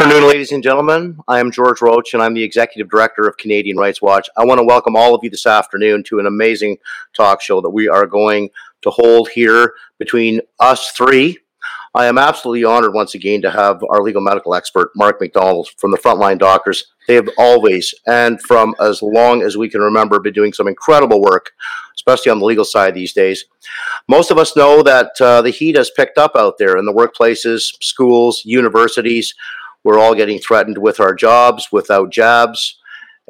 Afternoon, ladies and gentlemen. I am George Roach, and I'm the Executive Director of Canadian Rights Watch. I want to welcome all of you this afternoon to an amazing talk show that we are going to hold here between us three. I am absolutely honored once again to have our legal medical expert, Mark McDonald, from the Frontline Doctors. They have always, and from as long as we can remember, been doing some incredible work, especially on the legal side these days. Most of us know that uh, the heat has picked up out there in the workplaces, schools, universities. We're all getting threatened with our jobs without jabs.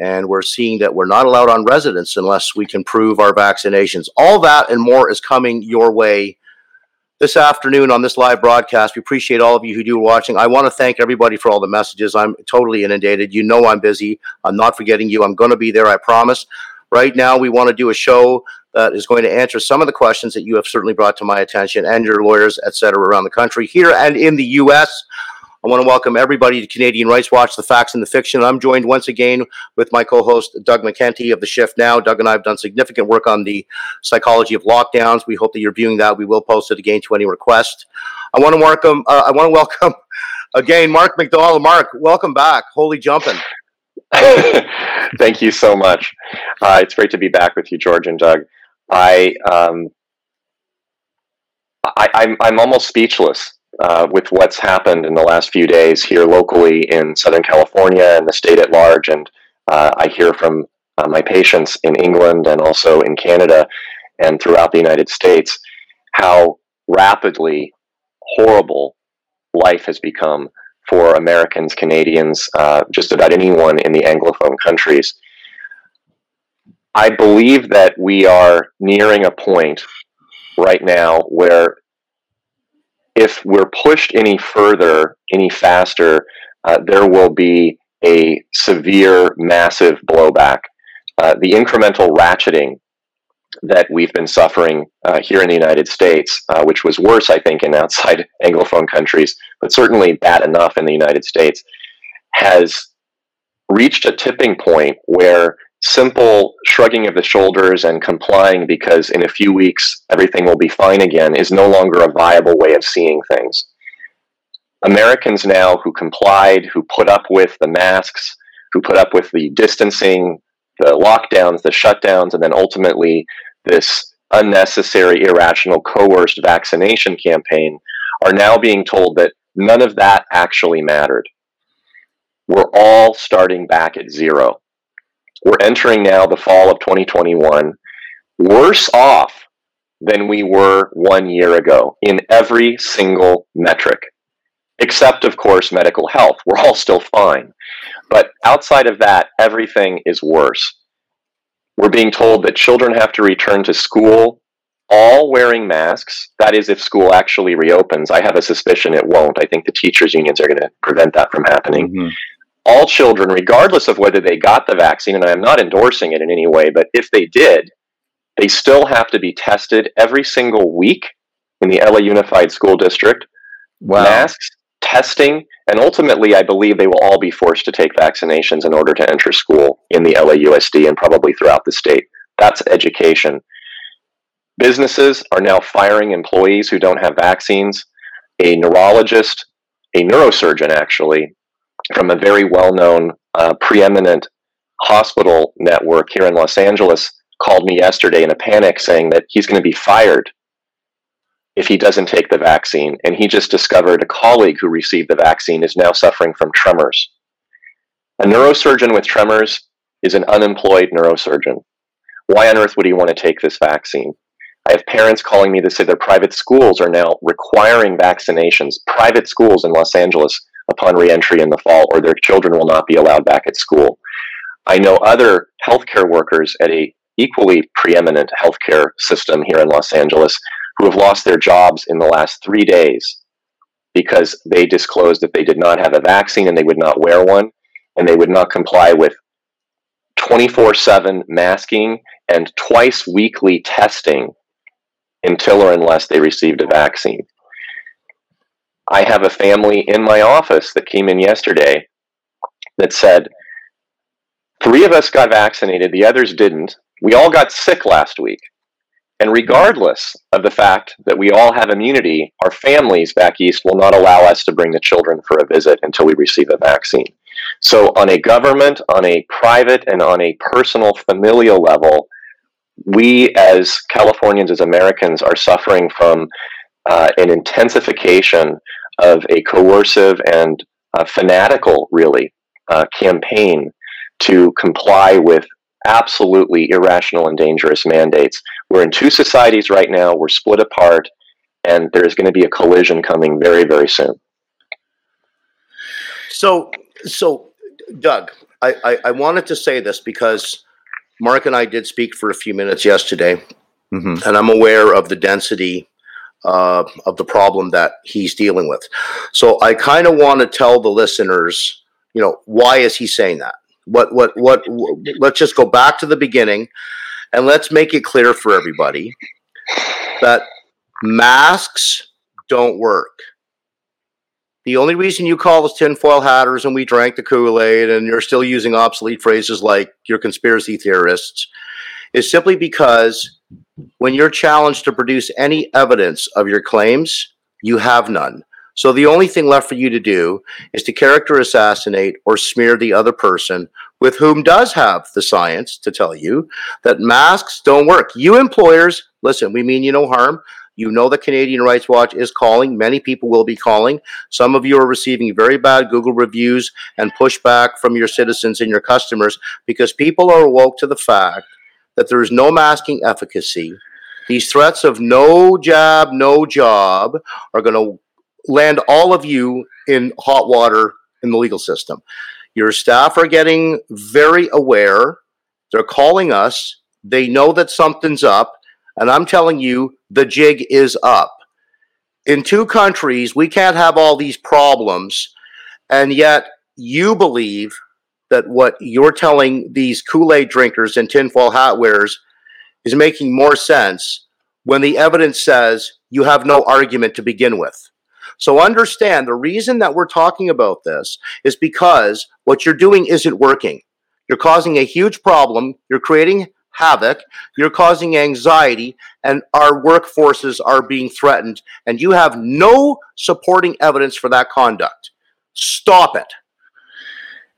And we're seeing that we're not allowed on residence unless we can prove our vaccinations. All that and more is coming your way this afternoon on this live broadcast. We appreciate all of you who do watching. I want to thank everybody for all the messages. I'm totally inundated. You know I'm busy. I'm not forgetting you. I'm going to be there, I promise. Right now, we want to do a show that is going to answer some of the questions that you have certainly brought to my attention and your lawyers, et cetera, around the country, here and in the U.S. I want to welcome everybody to Canadian Rights Watch, the facts and the fiction. I'm joined once again with my co-host Doug McKenty of the Shift Now. Doug and I have done significant work on the psychology of lockdowns. We hope that you're viewing that. We will post it again to any request. I want to welcome. Uh, I want to welcome again Mark McDonald. Mark, welcome back. Holy jumping. Thank you so much. Uh, it's great to be back with you, George and Doug. I, um, I I'm I'm almost speechless uh, with what's happened in the last few days here locally in Southern California and the state at large. And uh, I hear from uh, my patients in England and also in Canada and throughout the United States how rapidly horrible life has become for Americans, Canadians, uh, just about anyone in the Anglophone countries. I believe that we are nearing a point right now where if we're pushed any further, any faster, uh, there will be a severe, massive blowback. Uh, the incremental ratcheting that we've been suffering uh, here in the United States, uh, which was worse, I think, in outside Anglophone countries, but certainly bad enough in the United States, has reached a tipping point where simple shrugging of the shoulders and complying because in a few weeks everything will be fine again is no longer a viable way of seeing things. Americans now who complied, who put up with the masks, who put up with the distancing, the lockdowns, the shutdowns, and then ultimately this unnecessary, irrational, coerced vaccination campaign are now being told that none of that actually mattered. We're all starting back at zero we're entering now the fall of 2021 worse off than we were one year ago in every single metric, except, of course, medical health. We're all still fine. But outside of that, everything is worse. We're being told that children have to return to school all wearing masks. That is, if school actually reopens. I have a suspicion it won't. I think the teachers' unions are going to prevent that from happening. Mm-hmm all children, regardless of whether they got the vaccine, and I am not endorsing it in any way, but if they did, they still have to be tested every single week in the LA Unified School District. Wow. Masks, testing, and ultimately, I believe they will all be forced to take vaccinations in order to enter school in the LAUSD and probably throughout the state. That's education. Businesses are now firing employees who don't have vaccines. A neurologist, a neurosurgeon actually, from a very well known, uh, preeminent hospital network here in Los Angeles called me yesterday in a panic saying that he's going to be fired if he doesn't take the vaccine. And he just discovered a colleague who received the vaccine is now suffering from tremors. A neurosurgeon with tremors is an unemployed neurosurgeon. Why on earth would he want to take this vaccine? I have parents calling me to say their private schools are now requiring vaccinations. Private schools in Los Angeles upon reentry in the fall, or their children will not be allowed back at school. I know other healthcare workers at a equally preeminent healthcare system here in Los Angeles who have lost their jobs in the last three days because they disclosed that they did not have a vaccine and they would not wear one and they would not comply with 24 7 masking and twice weekly testing until or unless they received a vaccine. I have a family in my office that came in yesterday that said, three of us got vaccinated, the others didn't. We all got sick last week. And regardless of the fact that we all have immunity, our families back east will not allow us to bring the children for a visit until we receive a vaccine. So, on a government, on a private, and on a personal, familial level, we as Californians, as Americans, are suffering from uh, an intensification of a coercive and uh, fanatical, really, uh, campaign to comply with absolutely irrational and dangerous mandates. We're in two societies right now, we're split apart, and there's going to be a collision coming very, very soon. So, so Doug, I, I, I wanted to say this because Mark and I did speak for a few minutes yesterday, mm-hmm. and I'm aware of the density uh, of the problem that he's dealing with. So I kind of want to tell the listeners, you know, why is he saying that? What, what, what, what, let's just go back to the beginning and let's make it clear for everybody that masks don't work. The only reason you call us tinfoil hatters and we drank the Kool Aid and you're still using obsolete phrases like you're conspiracy theorists is simply because when you're challenged to produce any evidence of your claims, you have none. So the only thing left for you to do is to character assassinate or smear the other person with whom does have the science to tell you that masks don't work. You employers, listen, we mean you no harm. You know the Canadian Rights Watch is calling. Many people will be calling. Some of you are receiving very bad Google reviews and pushback from your citizens and your customers because people are awoke to the fact that there is no masking efficacy. These threats of no jab, no job are going to land all of you in hot water in the legal system. Your staff are getting very aware. They're calling us. They know that something's up. And I'm telling you, the jig is up. In two countries, we can't have all these problems. And yet, you believe that what you're telling these Kool Aid drinkers and tinfoil hat wearers is making more sense when the evidence says you have no argument to begin with. So understand the reason that we're talking about this is because what you're doing isn't working. You're causing a huge problem. You're creating havoc. You're causing anxiety, and our workforces are being threatened. And you have no supporting evidence for that conduct. Stop it.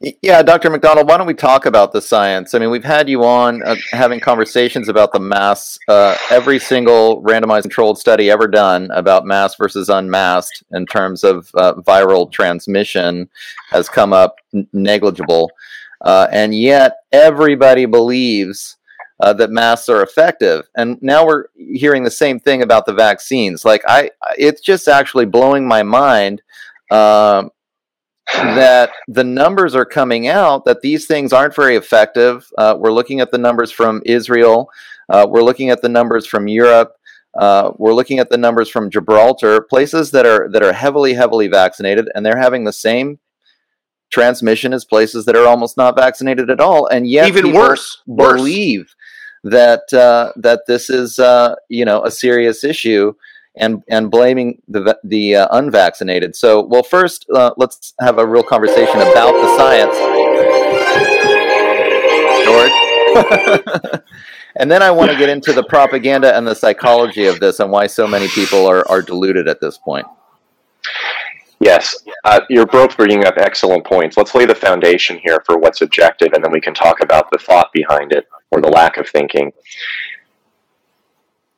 Yeah, Dr. McDonald, why don't we talk about the science? I mean, we've had you on uh, having conversations about the mass. Uh, every single randomized controlled study ever done about mass versus unmasked in terms of uh, viral transmission has come up n- negligible. Uh, and yet, everybody believes uh, that masks are effective. And now we're hearing the same thing about the vaccines. Like, I, it's just actually blowing my mind. Um, that the numbers are coming out that these things aren't very effective. Uh, we're looking at the numbers from Israel. Uh, we're looking at the numbers from Europe. Uh, we're looking at the numbers from Gibraltar, places that are that are heavily, heavily vaccinated, and they're having the same transmission as places that are almost not vaccinated at all, and yet even worse believe worse. that uh, that this is uh, you know a serious issue and and blaming the the uh, unvaccinated. So, well, first uh, let's have a real conversation about the science, George. and then I want to get into the propaganda and the psychology of this and why so many people are are deluded at this point. Yes, uh, you're both bringing up excellent points. Let's lay the foundation here for what's objective, and then we can talk about the thought behind it or the lack of thinking.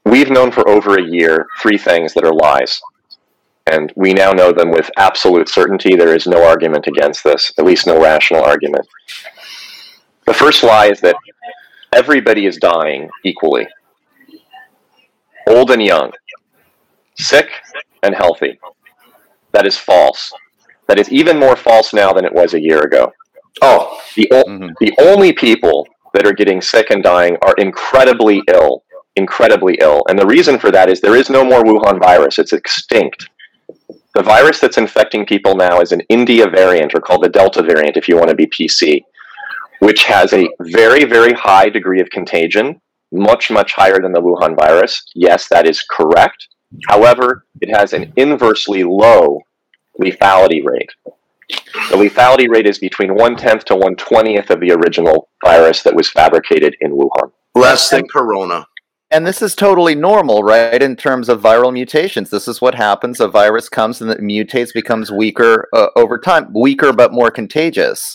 We've known for over a year three things that are lies. And we now know them with absolute certainty. There is no argument against this, at least no rational argument. The first lie is that everybody is dying equally old and young, sick and healthy. That is false. That is even more false now than it was a year ago. Oh, the, o- mm-hmm. the only people that are getting sick and dying are incredibly ill incredibly ill. And the reason for that is there is no more Wuhan virus, it's extinct. The virus that's infecting people now is an India variant, or called the Delta variant if you want to be PC, which has a very, very high degree of contagion, much, much higher than the Wuhan virus. Yes, that is correct. However, it has an inversely low lethality rate. The lethality rate is between one tenth to one twentieth of the original virus that was fabricated in Wuhan. Less than Corona And this is totally normal, right? In terms of viral mutations, this is what happens. A virus comes and it mutates, becomes weaker uh, over time, weaker but more contagious.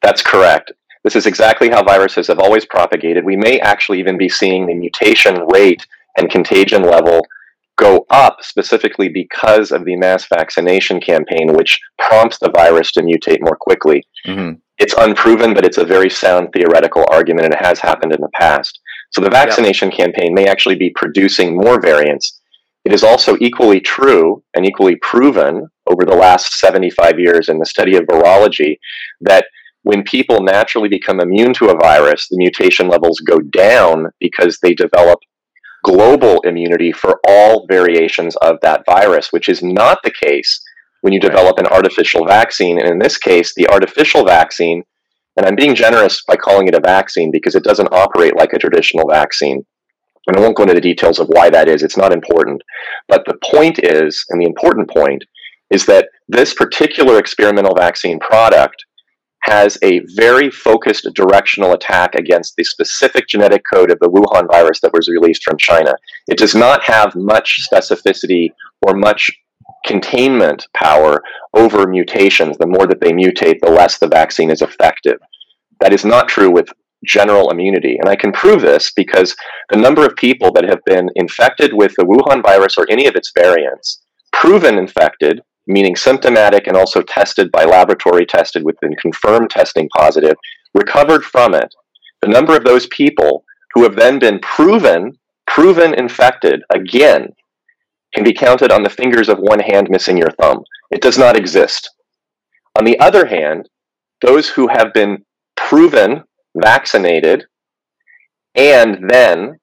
That's correct. This is exactly how viruses have always propagated. We may actually even be seeing the mutation rate and contagion level go up specifically because of the mass vaccination campaign, which prompts the virus to mutate more quickly. Mm-hmm. It's unproven, but it's a very sound theoretical argument, and it has happened in the past. So the vaccination yeah. campaign may actually be producing more variants. It is also equally true and equally proven over the last 75 years in the study of virology that when people naturally become immune to a virus, the mutation levels go down because they develop global immunity for all variations of that virus, which is not the case when you develop an artificial vaccine. And in this case, the artificial vaccine, and I'm being generous by calling it a vaccine because it doesn't operate like a traditional vaccine. And I won't go into the details of why that is, it's not important. But the point is, and the important point, is that this particular experimental vaccine product has a very focused directional attack against the specific genetic code of the Wuhan virus that was released from China. It does not have much specificity or much containment power over mutations. The more that they mutate, the less the vaccine is effective. That is not true with general immunity. And I can prove this because the number of people that have been infected with the Wuhan virus or any of its variants, proven infected, meaning symptomatic and also tested by laboratory tested within confirmed testing positive, recovered from it. The number of those people who have then been proven proven infected again can be counted on the fingers of one hand missing your thumb. It does not exist. On the other hand, those who have been proven vaccinated and then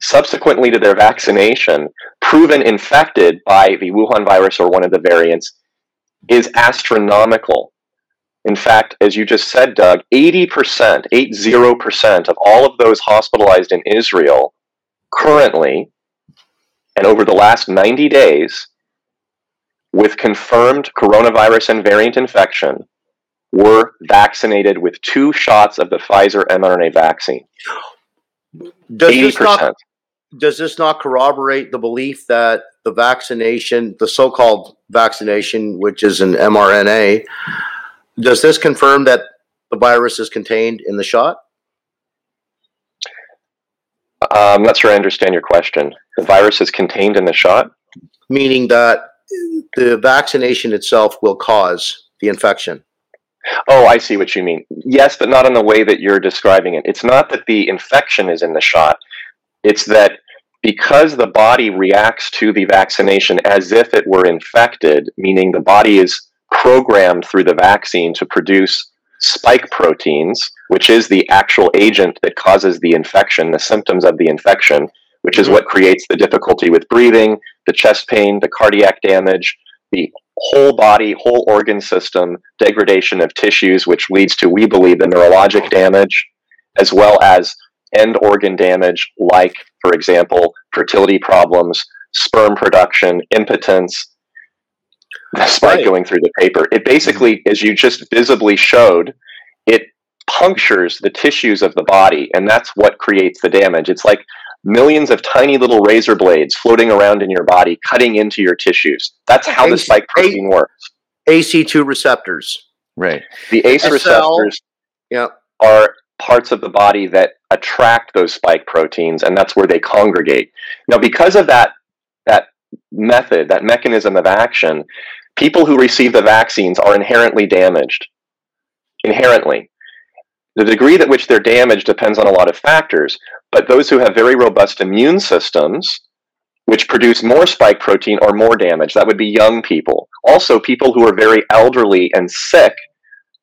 subsequently to their vaccination, proven infected by the Wuhan virus or one of the variants is astronomical. In fact, as you just said, Doug, 80%, 80% of all of those hospitalized in Israel currently and over the last 90 days with confirmed coronavirus and variant infection were vaccinated with two shots of the Pfizer mRNA vaccine. Does 80%. This not, does this not corroborate the belief that the vaccination, the so-called vaccination, which is an mRNA, does this confirm that the virus is contained in the shot? Uh, I'm not sure I understand your question. The virus is contained in the shot? Meaning that the vaccination itself will cause the infection. Oh, I see what you mean. Yes, but not in the way that you're describing it. It's not that the infection is in the shot. It's that because the body reacts to the vaccination as if it were infected, meaning the body is programmed through the vaccine to produce spike proteins, which is the actual agent that causes the infection, the symptoms of the infection, which is what creates the difficulty with breathing, the chest pain, the cardiac damage, the whole body, whole organ system degradation of tissues, which leads to, we believe, the neurologic damage, as well as end organ damage, like, for example, fertility problems, sperm production, impotence, despite right. going through the paper. It basically, as you just visibly showed, it punctures the tissues of the body, and that's what creates the damage. It's like millions of tiny little razor blades floating around in your body, cutting into your tissues. That's how the spike protein works. ACE2 receptors. Right. The ACE SL, receptors yeah. are parts of the body that attract those spike proteins, and that's where they congregate. Now, because of that that method, that mechanism of action, people who receive the vaccines are inherently damaged. Inherently. The degree at which they're damaged depends on a lot of factors, but those who have very robust immune systems, which produce more spike protein, or more damage, That would be young people. Also, people who are very elderly and sick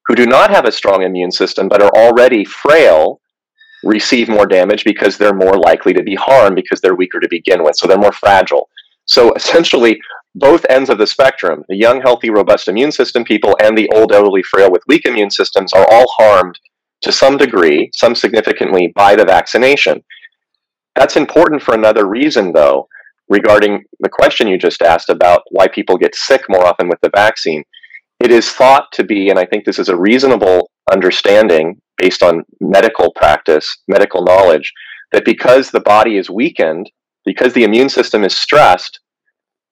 who do not have a strong immune system but are already frail receive more damage because they're more likely to be harmed because they're weaker to begin with. So they're more fragile. So essentially, both ends of the spectrum, the young, healthy, robust immune system people and the old, elderly, frail with weak immune systems, are all harmed to some degree, some significantly, by the vaccination. That's important for another reason, though, regarding the question you just asked about why people get sick more often with the vaccine. It is thought to be, and I think this is a reasonable understanding based on medical practice, medical knowledge, that because the body is weakened, because the immune system is stressed,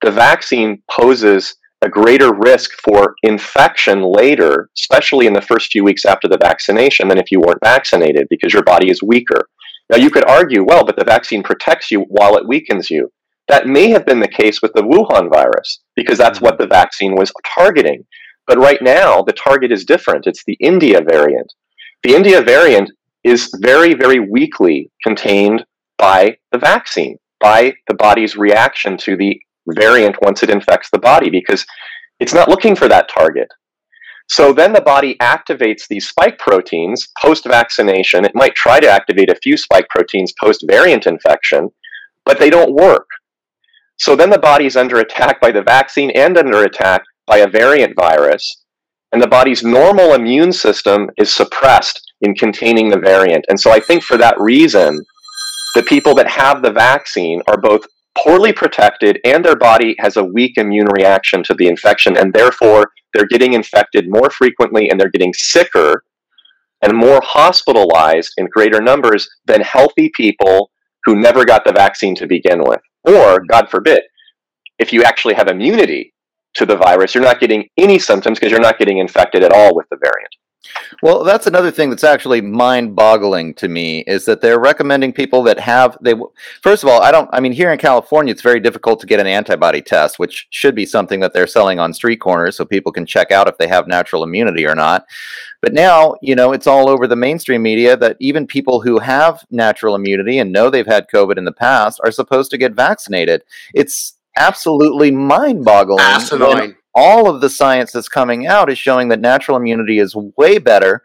the vaccine poses a greater risk for infection later, especially in the first few weeks after the vaccination, than if you weren't vaccinated because your body is weaker. Now, you could argue, well, but the vaccine protects you while it weakens you. That may have been the case with the Wuhan virus because that's what the vaccine was targeting. But right now, the target is different. It's the India variant. The India variant is very, very weakly contained by the vaccine, by the body's reaction to the variant once it infects the body, because it's not looking for that target. So then the body activates these spike proteins post vaccination. It might try to activate a few spike proteins post variant infection, but they don't work. So then the body is under attack by the vaccine and under attack by a variant virus. And the body's normal immune system is suppressed in containing the variant. And so I think for that reason, the people that have the vaccine are both poorly protected and their body has a weak immune reaction to the infection. And therefore, they're getting infected more frequently and they're getting sicker and more hospitalized in greater numbers than healthy people who never got the vaccine to begin with. Or, God forbid, if you actually have immunity to the virus, you're not getting any symptoms because you're not getting infected at all with the variant. Well, that's another thing that's actually mind-boggling to me is that they're recommending people that have they first of all, I don't I mean here in California it's very difficult to get an antibody test, which should be something that they're selling on street corners so people can check out if they have natural immunity or not. But now, you know, it's all over the mainstream media that even people who have natural immunity and know they've had COVID in the past are supposed to get vaccinated. It's absolutely mind-boggling. Asinine all of the science that's coming out is showing that natural immunity is way better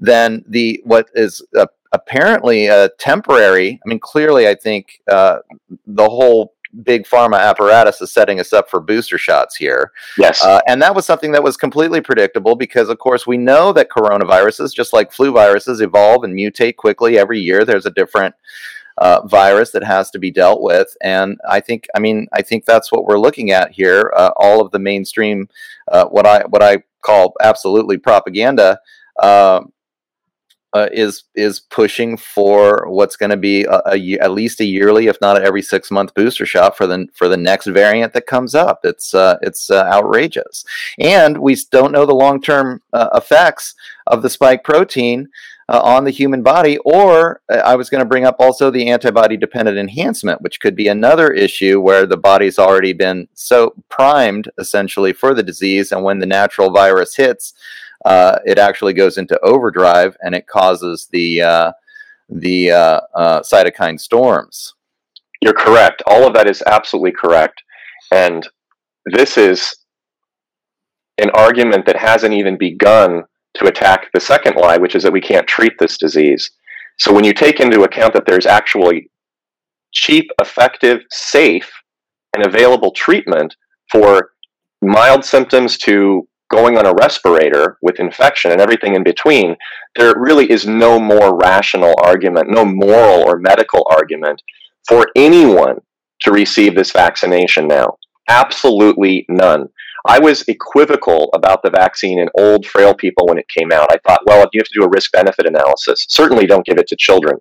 than the what is uh, apparently a temporary. I mean, clearly, I think uh, the whole big pharma apparatus is setting us up for booster shots here. Yes. Uh, and that was something that was completely predictable because, of course, we know that coronaviruses, just like flu viruses, evolve and mutate quickly every year. There's a different uh, virus that has to be dealt with. And I think, I mean, I think that's what we're looking at here. Uh, all of the mainstream, uh, what I what I call absolutely propaganda. Uh, is is pushing for what's going to be a, a, at least a yearly, if not every six month booster shot for the for the next variant that comes up. It's uh, it's uh, outrageous, and we don't know the long term uh, effects of the spike protein uh, on the human body. Or uh, I was going to bring up also the antibody dependent enhancement, which could be another issue where the body's already been so primed essentially for the disease. And when the natural virus hits, uh, it actually goes into overdrive and it causes the, uh, the uh, uh, cytokine storms. You're correct. All of that is absolutely correct. And this is an argument that hasn't even begun to attack the second lie, which is that we can't treat this disease. So when you take into account that there's actually cheap, effective, safe, and available treatment for mild symptoms to going on a respirator with infection and everything in between, there really is no more rational argument, no moral or medical argument for anyone to receive this vaccination now. Absolutely none. I was equivocal about the vaccine in old, frail people when it came out. I thought, well, if you have to do a risk benefit analysis, certainly don't give it to children.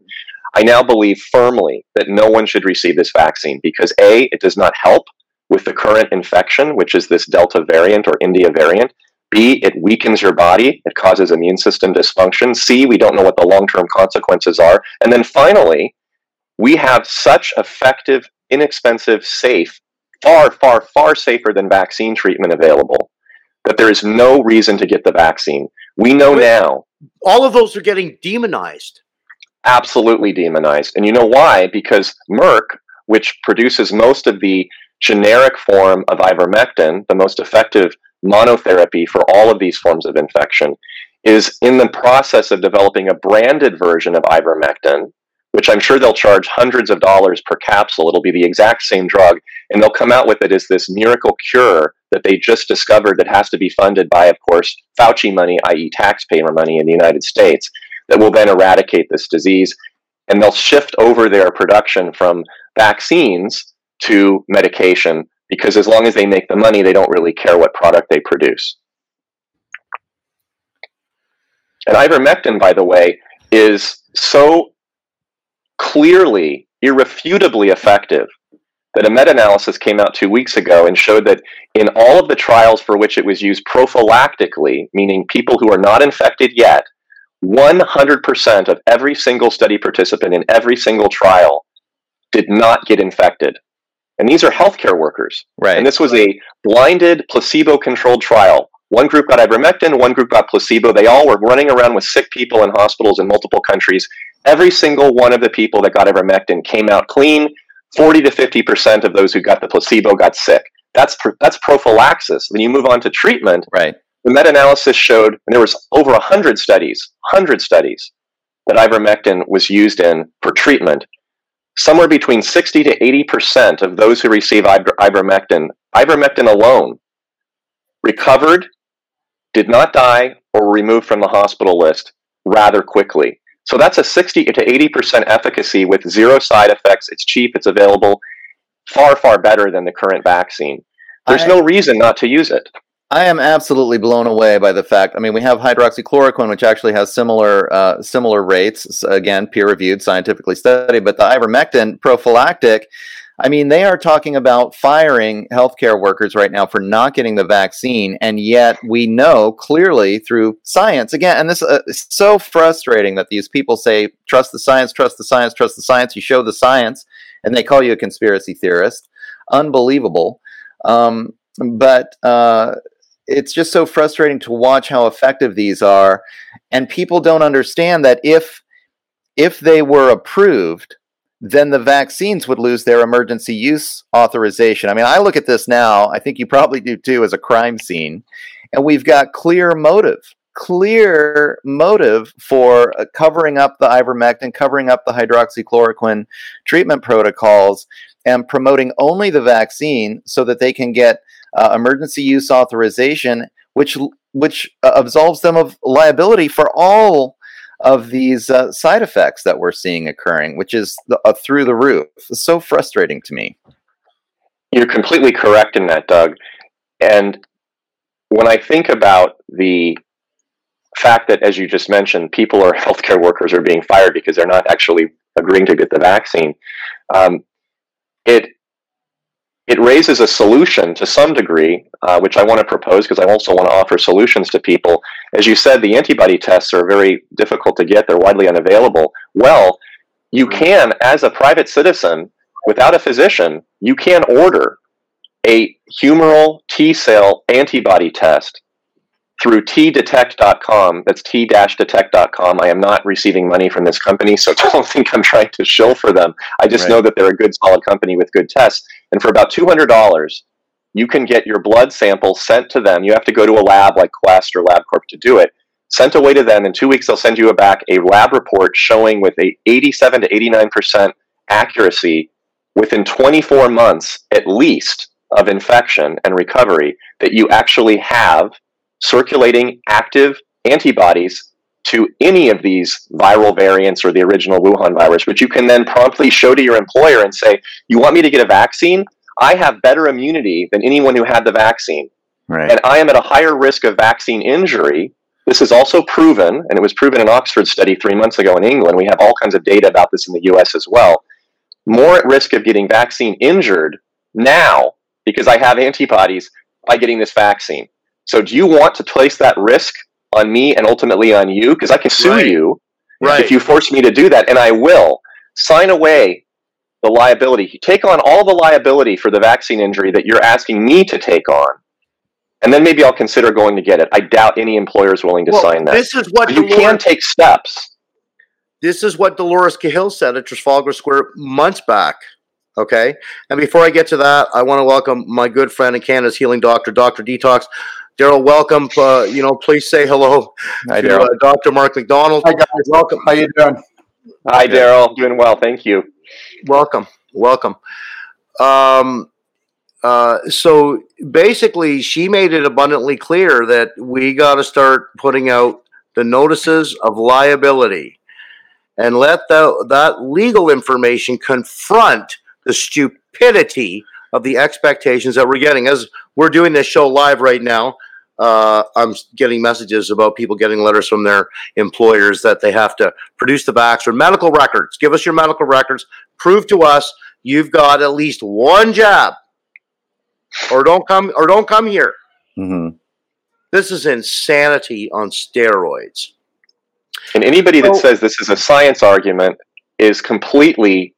I now believe firmly that no one should receive this vaccine because A, it does not help with the current infection, which is this Delta variant or India variant. B, it weakens your body, it causes immune system dysfunction. C, we don't know what the long term consequences are. And then finally, we have such effective, inexpensive, safe far, far, far safer than vaccine treatment available, that there is no reason to get the vaccine. We know now. All of those are getting demonized. Absolutely demonized. And you know why? Because Merck, which produces most of the generic form of ivermectin, the most effective monotherapy for all of these forms of infection, is in the process of developing a branded version of ivermectin which I'm sure they'll charge hundreds of dollars per capsule. It'll be the exact same drug, and they'll come out with it as this miracle cure that they just discovered that has to be funded by, of course, Fauci money, i.e., taxpayer money in the United States, that will then eradicate this disease. And they'll shift over their production from vaccines to medication because as long as they make the money, they don't really care what product they produce. And ivermectin, by the way, is so clearly, irrefutably effective that a meta analysis came out two weeks ago and showed that in all of the trials for which it was used prophylactically, meaning people who are not infected yet, 100% of every single study participant in every single trial did not get infected. And these are healthcare workers. Right. And this was a blinded, placebo controlled trial. One group got ivermectin, one group got placebo. They all were running around with sick people in hospitals in multiple countries. Every single one of the people that got ivermectin came out clean. 40 to 50% of those who got the placebo got sick. That's, that's prophylaxis. When you move on to treatment, right. the meta-analysis showed, and there was over 100 studies, 100 studies, that ivermectin was used in for treatment somewhere between 60 to 80% of those who receive ivermectin, ivermectin alone, recovered, did not die, or were removed from the hospital list rather quickly. So that's a 60 to 80% efficacy with zero side effects. It's cheap, it's available, far, far better than the current vaccine. There's I, no reason not to use it. I am absolutely blown away by the fact. I mean, we have hydroxychloroquine, which actually has similar uh, similar rates. Again, peer reviewed, scientifically studied. But the ivermectin prophylactic, I mean, they are talking about firing healthcare workers right now for not getting the vaccine, and yet we know clearly through science again. And this uh, is so frustrating that these people say, "Trust the science, trust the science, trust the science." You show the science, and they call you a conspiracy theorist. Unbelievable. Um, but uh, it's just so frustrating to watch how effective these are and people don't understand that if if they were approved then the vaccines would lose their emergency use authorization. I mean, I look at this now, I think you probably do too, as a crime scene, and we've got clear motive, clear motive for uh, covering up the ivermectin, covering up the hydroxychloroquine treatment protocols, and promoting only the vaccine so that they can get uh, emergency use authorization, which which uh, absolves them of liability for all of these uh, side effects that we're seeing occurring, which is the, uh, through the roof. It's so frustrating to me. You're completely correct in that, Doug. And when I think about the fact that, as you just mentioned, people or healthcare workers are being fired because they're not actually agreeing to get the vaccine, um, it it raises a solution to some degree, uh, which I want to propose because I also want to offer solutions to people. As you said, the antibody tests are very difficult to get, they're widely unavailable. Well, you can, as a private citizen, without a physician, you can order a humoral T cell antibody test through tdetect.com. That's t-detect.com. I am not receiving money from this company, so don't think I'm trying to shill for them. I just right. know that they're a good, solid company with good tests. And for about $200, you can get your blood sample sent to them. You have to go to a lab like Quest or LabCorp to do it. Sent away to them. In two weeks, they'll send you back a lab report showing with a 87 to 89% accuracy within 24 months at least of infection and recovery that you actually have circulating active antibodies to any of these viral variants or the original Wuhan virus, which you can then promptly show to your employer and say, You want me to get a vaccine? I have better immunity than anyone who had the vaccine. Right. And I am at a higher risk of vaccine injury. This is also proven, and it was proven in Oxford study three months ago in England. We have all kinds of data about this in the US as well. More at risk of getting vaccine injured now because I have antibodies by getting this vaccine. So do you want to place that risk on me and ultimately on you? Because I can sue right. you right. if you force me to do that, and I will. Sign away the liability. You Take on all the liability for the vaccine injury that you're asking me to take on. And then maybe I'll consider going to get it. I doubt any employer is willing to well, sign that. This is what you Dolores, can take steps. This is what Dolores Cahill said at Trafalgar Square months back. Okay. And before I get to that, I want to welcome my good friend and Canada's healing doctor, Dr. Detox. Darrell, welcome. Uh, you know, please say hello Hi, to uh, Dr. Mark McDonald. Hi, guys. Welcome. How you doing? Hi, Darrell. Doing well. Thank you. Welcome. Welcome. Um, uh, so basically, she made it abundantly clear that we got to start putting out the notices of liability and let the, that legal information confront the stupidity of the expectations that we're getting. As we're doing this show live right now, uh, I'm getting messages about people getting letters from their employers that they have to produce the vax or medical records. Give us your medical records. Prove to us you've got at least one jab, or don't come or don't come here. Mm-hmm. This is insanity on steroids. And anybody that says this is a science argument is completely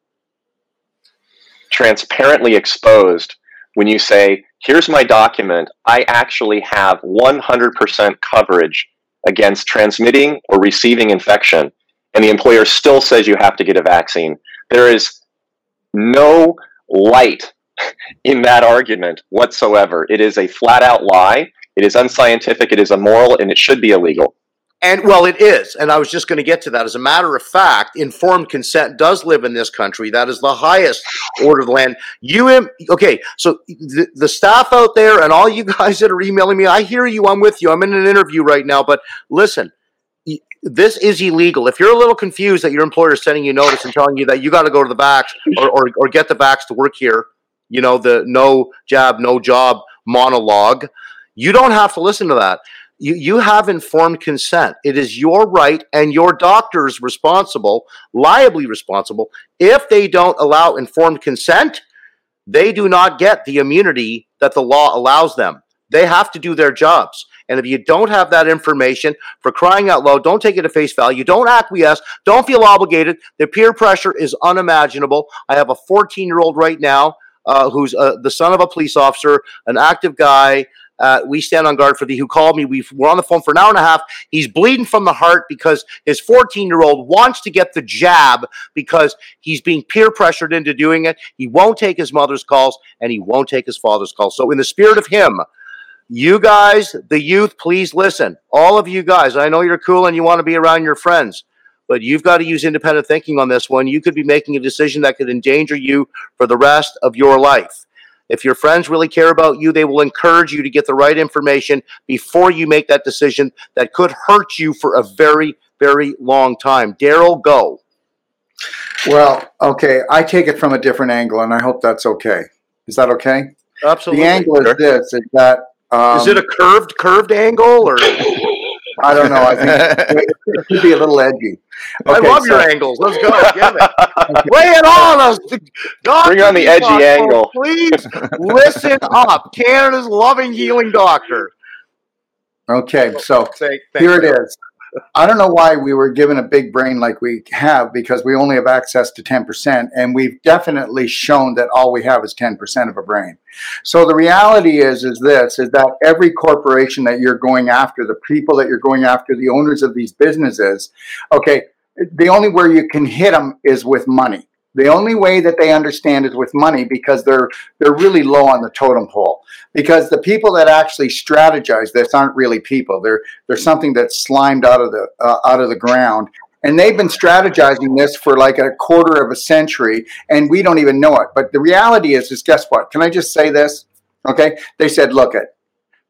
transparently exposed when you say, here's my document, I actually have 100% coverage against transmitting or receiving infection, and the employer still says you have to get a vaccine. There is no light in that argument whatsoever. It is a flat out lie. It is unscientific, it is immoral, and it should be illegal. And well, it is. And I was just going to get to that. As a matter of fact, informed consent does live in this country. That is the highest order of the land. You, okay, so the, the staff out there and all you guys that are emailing me, I hear you. I'm with you. I'm in an interview right now. But listen, this is illegal. If you're a little confused that your employer is sending you notice and telling you that you got to go to the vax or, or, or get the vax to work here, you know, the no jab, no job monologue, you don't have to listen to that you, you have informed consent. It is your right and your doctor's responsible, liably responsible. If they don't allow informed consent, they do not get the immunity that the law allows them. They have to do their jobs. And if you don't have that information, for crying out loud, don't take it at face value. Don't acquiesce. Don't feel obligated. The peer pressure is unimaginable. I have a 14 year old right now uh, who's uh, the son of a police officer, an active guy, uh, we stand on guard for thee, who called me. we are on the phone for an hour and a half. He's bleeding from the heart because his 14 year old wants to get the jab because he's being peer pressured into doing it. He won't take his mother's calls and he won't take his father's calls. So, in the spirit of him, you guys, the youth, please listen. All of you guys, I know you're cool and you want to be around your friends, but you've got to use independent thinking on this one. You could be making a decision that could endanger you for the rest of your life. If your friends really care about you, they will encourage you to get the right information before you make that decision that could hurt you for a very, very long time. Darrell, go. Well, okay. I take it from a different angle, and I hope that's okay. Is that okay? Absolutely. The angle is this: is that um, is it a curved curved angle or? I don't know. I think it could be a little edgy. Okay, I love so, your angles. Let's go. Give it. Lay it on us. Bring on the edgy doctor, angle. Please listen up. Canada's loving healing doctor. Okay, so here it is. I don't know why we were given a big brain like we have because we only have access to 10%, and we've definitely shown that all we have is 10% of a brain. So the reality is, is this, is that every corporation that you're going after, the people that you're going after, the owners of these businesses, okay, the only where you can hit them is with money. The only way that they understand is with money because they're they're really low on the totem pole. Because the people that actually strategize this aren't really people. They're they're something that's slimed out of the uh, out of the ground. And they've been strategizing this for like a quarter of a century, and we don't even know it. But the reality is, is guess what? Can I just say this? Okay, they said, look it,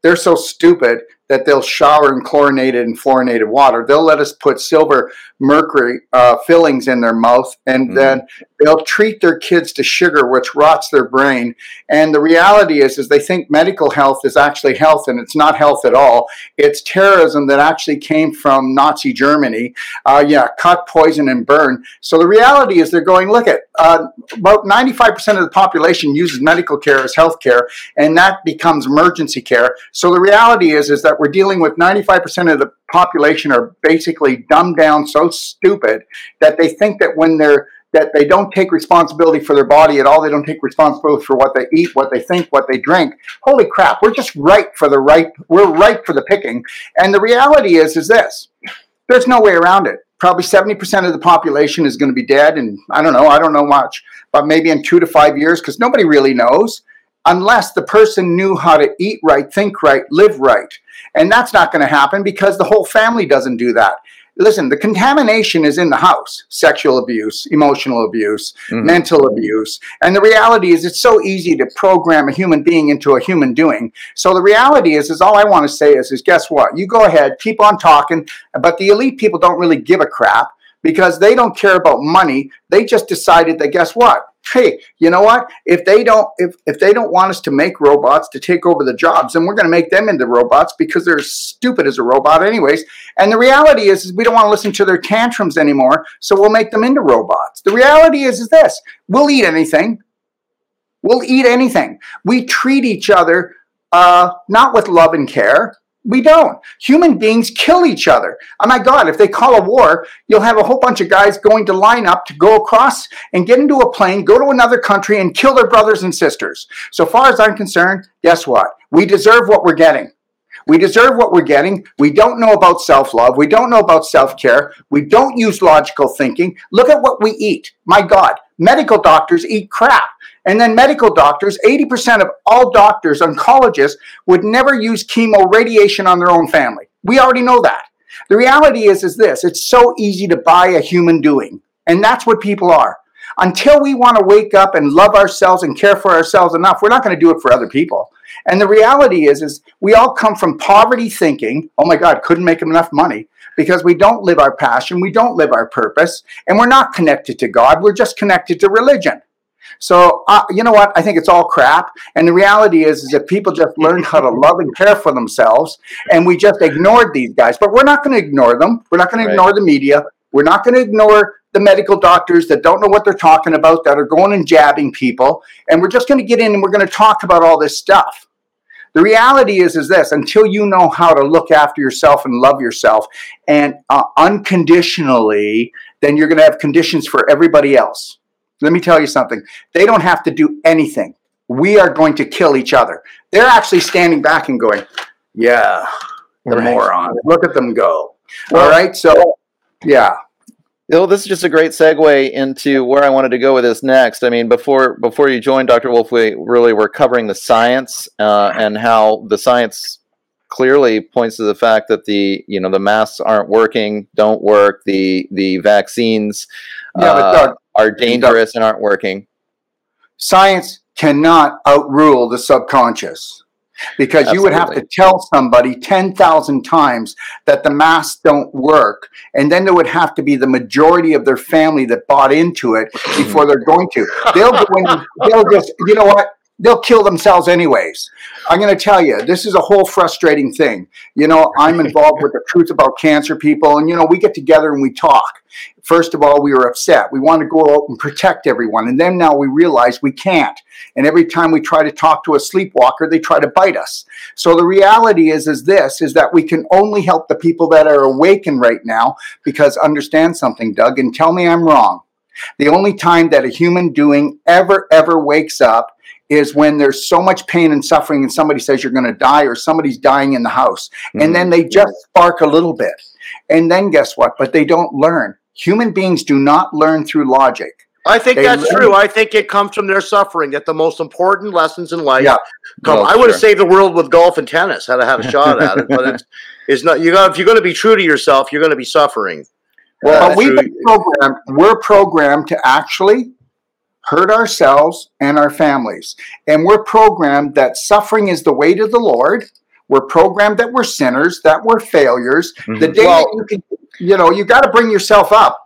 they're so stupid that they'll shower in chlorinated and fluorinated water. They'll let us put silver mercury uh, fillings in their mouth, and mm. then they'll treat their kids to sugar, which rots their brain. And the reality is, is they think medical health is actually health, and it's not health at all. It's terrorism that actually came from Nazi Germany. Uh, yeah, cut, poison, and burn. So the reality is, they're going. Look at uh, about ninety-five percent of the population uses medical care as health care, and that becomes emergency care. So the reality is, is that we're dealing with 95% of the population are basically dumbed down so stupid that they think that when they're that they don't take responsibility for their body at all. They don't take responsibility for what they eat, what they think, what they drink. Holy crap, we're just ripe for the right, we're ripe for the picking. And the reality is, is this. There's no way around it. Probably 70% of the population is going to be dead. And I don't know, I don't know much, but maybe in two to five years, because nobody really knows unless the person knew how to eat right, think right, live right. And that's not going to happen because the whole family doesn't do that. Listen, the contamination is in the house sexual abuse, emotional abuse, mm-hmm. mental abuse. And the reality is, it's so easy to program a human being into a human doing. So the reality is, is all I want to say is, is guess what? You go ahead, keep on talking, but the elite people don't really give a crap because they don't care about money. They just decided that, guess what? Hey, you know what? If they don't if if they don't want us to make robots to take over the jobs, then we're going to make them into robots because they're as stupid as a robot anyways. And the reality is, is we don't want to listen to their tantrums anymore, so we'll make them into robots. The reality is is this. We'll eat anything. We'll eat anything. We treat each other uh, not with love and care. We don't. Human beings kill each other. Oh my God, if they call a war, you'll have a whole bunch of guys going to line up to go across and get into a plane, go to another country, and kill their brothers and sisters. So far as I'm concerned, guess what? We deserve what we're getting. We deserve what we're getting. We don't know about self love. We don't know about self care. We don't use logical thinking. Look at what we eat. My God, medical doctors eat crap. And then medical doctors, 80% of all doctors, oncologists, would never use chemo radiation on their own family. We already know that. The reality is, is this it's so easy to buy a human doing. And that's what people are. Until we want to wake up and love ourselves and care for ourselves enough, we're not going to do it for other people. And the reality is, is we all come from poverty thinking, oh my God, couldn't make enough money because we don't live our passion, we don't live our purpose, and we're not connected to God, we're just connected to religion. So uh, you know what? I think it's all crap. And the reality is, is that people just learned how to love and care for themselves, and we just ignored these guys. But we're not going to ignore them. We're not going right. to ignore the media. We're not going to ignore the medical doctors that don't know what they're talking about, that are going and jabbing people. And we're just going to get in and we're going to talk about all this stuff. The reality is, is this: until you know how to look after yourself and love yourself, and uh, unconditionally, then you're going to have conditions for everybody else. Let me tell you something. They don't have to do anything. We are going to kill each other. They're actually standing back and going, "Yeah, the right. morons. Look at them go." Well, All right, so yeah. Well, this is just a great segue into where I wanted to go with this next. I mean, before before you joined, Dr. Wolfe, we really were covering the science uh, and how the science clearly points to the fact that the you know the masks aren't working, don't work. The the vaccines yeah, uh, are dangerous and aren't working. Science cannot outrule the subconscious because Absolutely. you would have to tell somebody 10,000 times that the masks don't work. And then there would have to be the majority of their family that bought into it before they're going to. They'll go in, they'll just, you know what? They'll kill themselves anyways. I'm going to tell you, this is a whole frustrating thing. You know, I'm involved with the Truth About Cancer people, and, you know, we get together and we talk. First of all, we were upset. We want to go out and protect everyone. And then now we realize we can't. And every time we try to talk to a sleepwalker, they try to bite us. So the reality is, is this, is that we can only help the people that are awakened right now because understand something, Doug, and tell me I'm wrong. The only time that a human doing ever, ever wakes up is when there's so much pain and suffering and somebody says you're going to die or somebody's dying in the house. Mm-hmm. And then they just spark a little bit. And then guess what? But they don't learn. Human beings do not learn through logic. I think they that's learn. true. I think it comes from their suffering that the most important lessons in life yeah. come. Well, I would sure. have saved the world with golf and tennis had I had a shot at it, but it's, it's not. You got if you're going to be true to yourself, you're going to be suffering. Well, uh, we've been programmed. We're programmed to actually hurt ourselves and our families. And we're programmed that suffering is the way to the Lord. We're programmed that we're sinners, that we're failures. Mm-hmm. The day well, that you can, you know, you got to bring yourself up.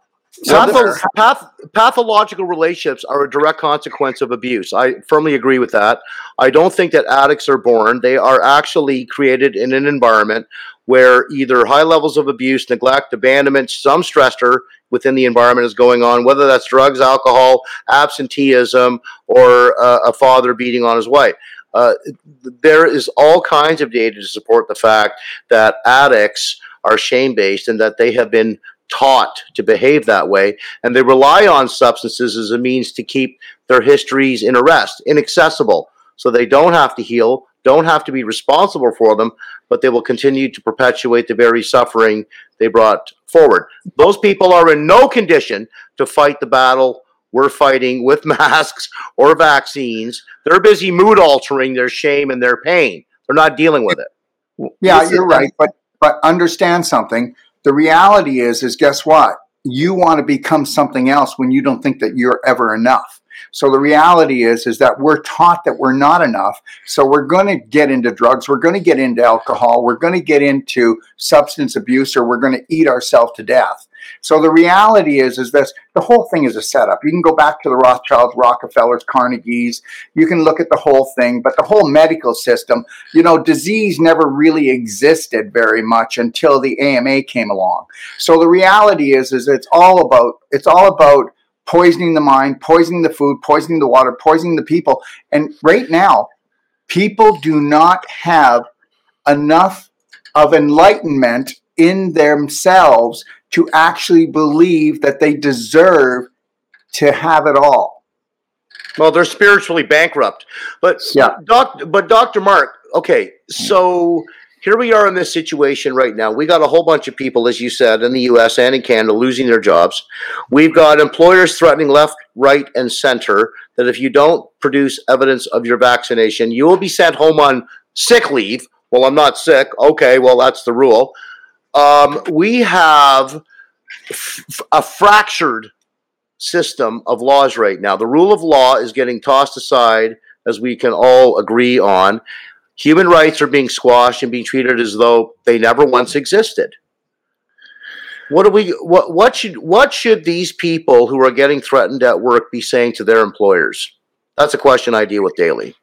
Path- pathological relationships are a direct consequence of abuse. I firmly agree with that. I don't think that addicts are born. They are actually created in an environment where either high levels of abuse, neglect, abandonment, some stressor within the environment is going on, whether that's drugs, alcohol, absenteeism, or uh, a father beating on his wife. Uh, there is all kinds of data to support the fact that addicts are shame based and that they have been taught to behave that way and they rely on substances as a means to keep their histories in arrest inaccessible so they don't have to heal don't have to be responsible for them, but they will continue to perpetuate the very suffering they brought forward. Those people are in no condition to fight the battle we're fighting with masks or vaccines. They're busy mood altering their shame and their pain. They're not dealing with it. Yeah, you're right, but but understand something. The reality is is guess what? You want to become something else when you don't think that you're ever enough. So the reality is, is that we're taught that we're not enough. So we're going to get into drugs. We're going to get into alcohol. We're going to get into substance abuse or we're going to eat ourselves to death. So the reality is, is this the whole thing is a setup. You can go back to the Rothschilds, Rockefellers, Carnegies. You can look at the whole thing, but the whole medical system, you know, disease never really existed very much until the AMA came along. So the reality is, is it's all about it's all about poisoning the mind, poisoning the food, poisoning the water, poisoning the people. And right now, people do not have enough of enlightenment in themselves to actually believe that they deserve to have it all. Well, they're spiritually bankrupt. But yeah, doc, but Dr. Mark, okay, so here we are in this situation right now. We got a whole bunch of people, as you said, in the US and in Canada losing their jobs. We've got employers threatening left, right, and center that if you don't produce evidence of your vaccination, you will be sent home on sick leave. Well, I'm not sick. Okay, well, that's the rule. Um, we have f- a fractured system of laws right now. The rule of law is getting tossed aside, as we can all agree on. Human rights are being squashed and being treated as though they never once existed. What do we? What what should what should these people who are getting threatened at work be saying to their employers? That's a question I deal with daily.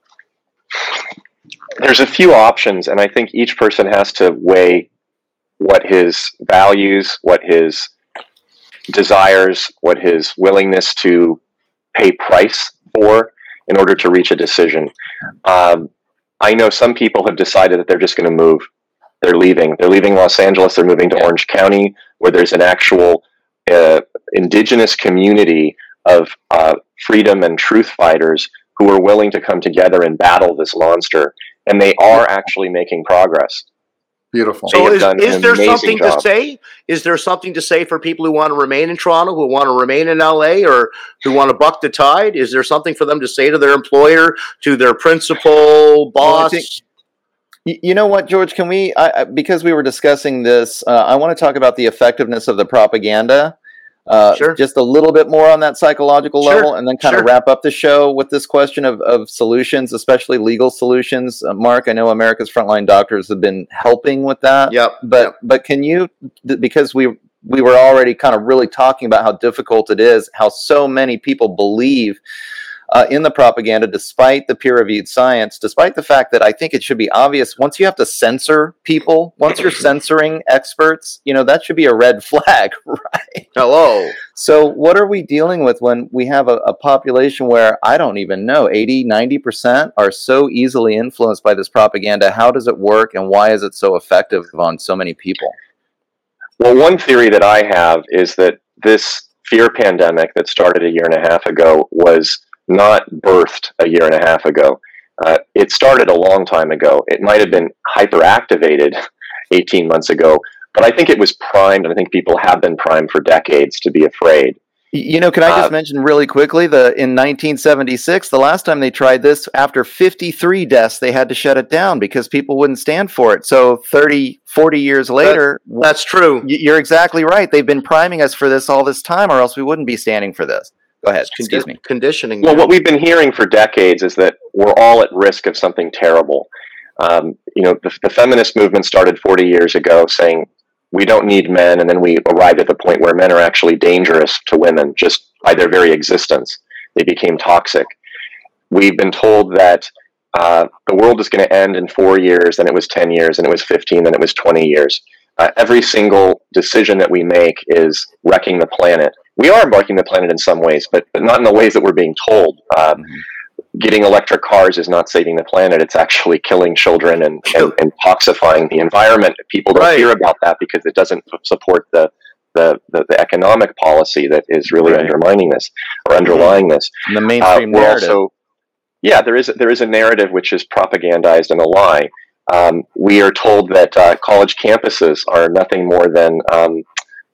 There's a few options, and I think each person has to weigh what his values, what his desires, what his willingness to pay price for in order to reach a decision. Um, I know some people have decided that they're just going to move. They're leaving. They're leaving Los Angeles. They're moving to yeah. Orange County, where there's an actual uh, indigenous community of uh, freedom and truth fighters who are willing to come together and battle this monster. And they are actually making progress. Beautiful. So is, is there something job. to say? Is there something to say for people who want to remain in Toronto, who want to remain in LA, or who want to buck the tide? Is there something for them to say to their employer, to their principal, boss? Well, you know what, George? Can we, I, because we were discussing this, uh, I want to talk about the effectiveness of the propaganda uh, sure. Just a little bit more on that psychological sure. level, and then kind sure. of wrap up the show with this question of, of solutions, especially legal solutions. Uh, Mark, I know America's Frontline Doctors have been helping with that. Yep. But yep. but can you, because we we were already kind of really talking about how difficult it is, how so many people believe uh, in the propaganda, despite the peer reviewed science, despite the fact that I think it should be obvious once you have to censor people, once you're censoring experts, you know, that should be a red flag, right? Hello. So, what are we dealing with when we have a, a population where I don't even know 80, 90% are so easily influenced by this propaganda? How does it work and why is it so effective on so many people? Well, one theory that I have is that this fear pandemic that started a year and a half ago was not birthed a year and a half ago. Uh, it started a long time ago. It might have been hyperactivated 18 months ago, but I think it was primed, and I think people have been primed for decades to be afraid. You know, can I just uh, mention really quickly the in 1976, the last time they tried this, after 53 deaths, they had to shut it down because people wouldn't stand for it. So 30, 40 years later, that, that's true. You're exactly right. They've been priming us for this all this time, or else we wouldn't be standing for this. Go ahead. Excuse me. Conditioning. Well, what we've been hearing for decades is that we're all at risk of something terrible. Um, you know, the, the feminist movement started 40 years ago saying we don't need men, and then we arrived at the point where men are actually dangerous to women just by their very existence. They became toxic. We've been told that uh, the world is going to end in four years, then it was 10 years, and it was 15, then it was 20 years. Uh, every single decision that we make is wrecking the planet we are embarking the planet in some ways, but, but not in the ways that we're being told. Um, mm-hmm. Getting electric cars is not saving the planet; it's actually killing children and, and, and toxifying the environment. People don't right. hear about that because it doesn't support the the, the, the, economic policy that is really right. undermining this or underlying this. And the mainstream uh, narrative. Also, yeah, there is there is a narrative which is propagandized and a lie. Um, we are told that uh, college campuses are nothing more than um,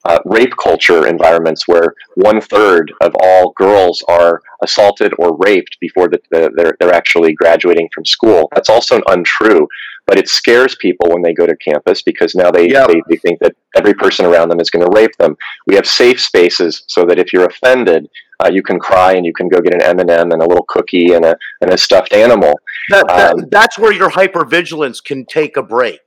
uh, rape culture environments where one third of all girls are assaulted or raped before the, the, they're, they're actually graduating from school. That's also untrue, but it scares people when they go to campus because now they, yep. they, they, think that every person around them is going to rape them. We have safe spaces so that if you're offended, uh, you can cry and you can go get an M and m and a little cookie and a and a stuffed animal. That, that, um, that's where your hypervigilance can take a break.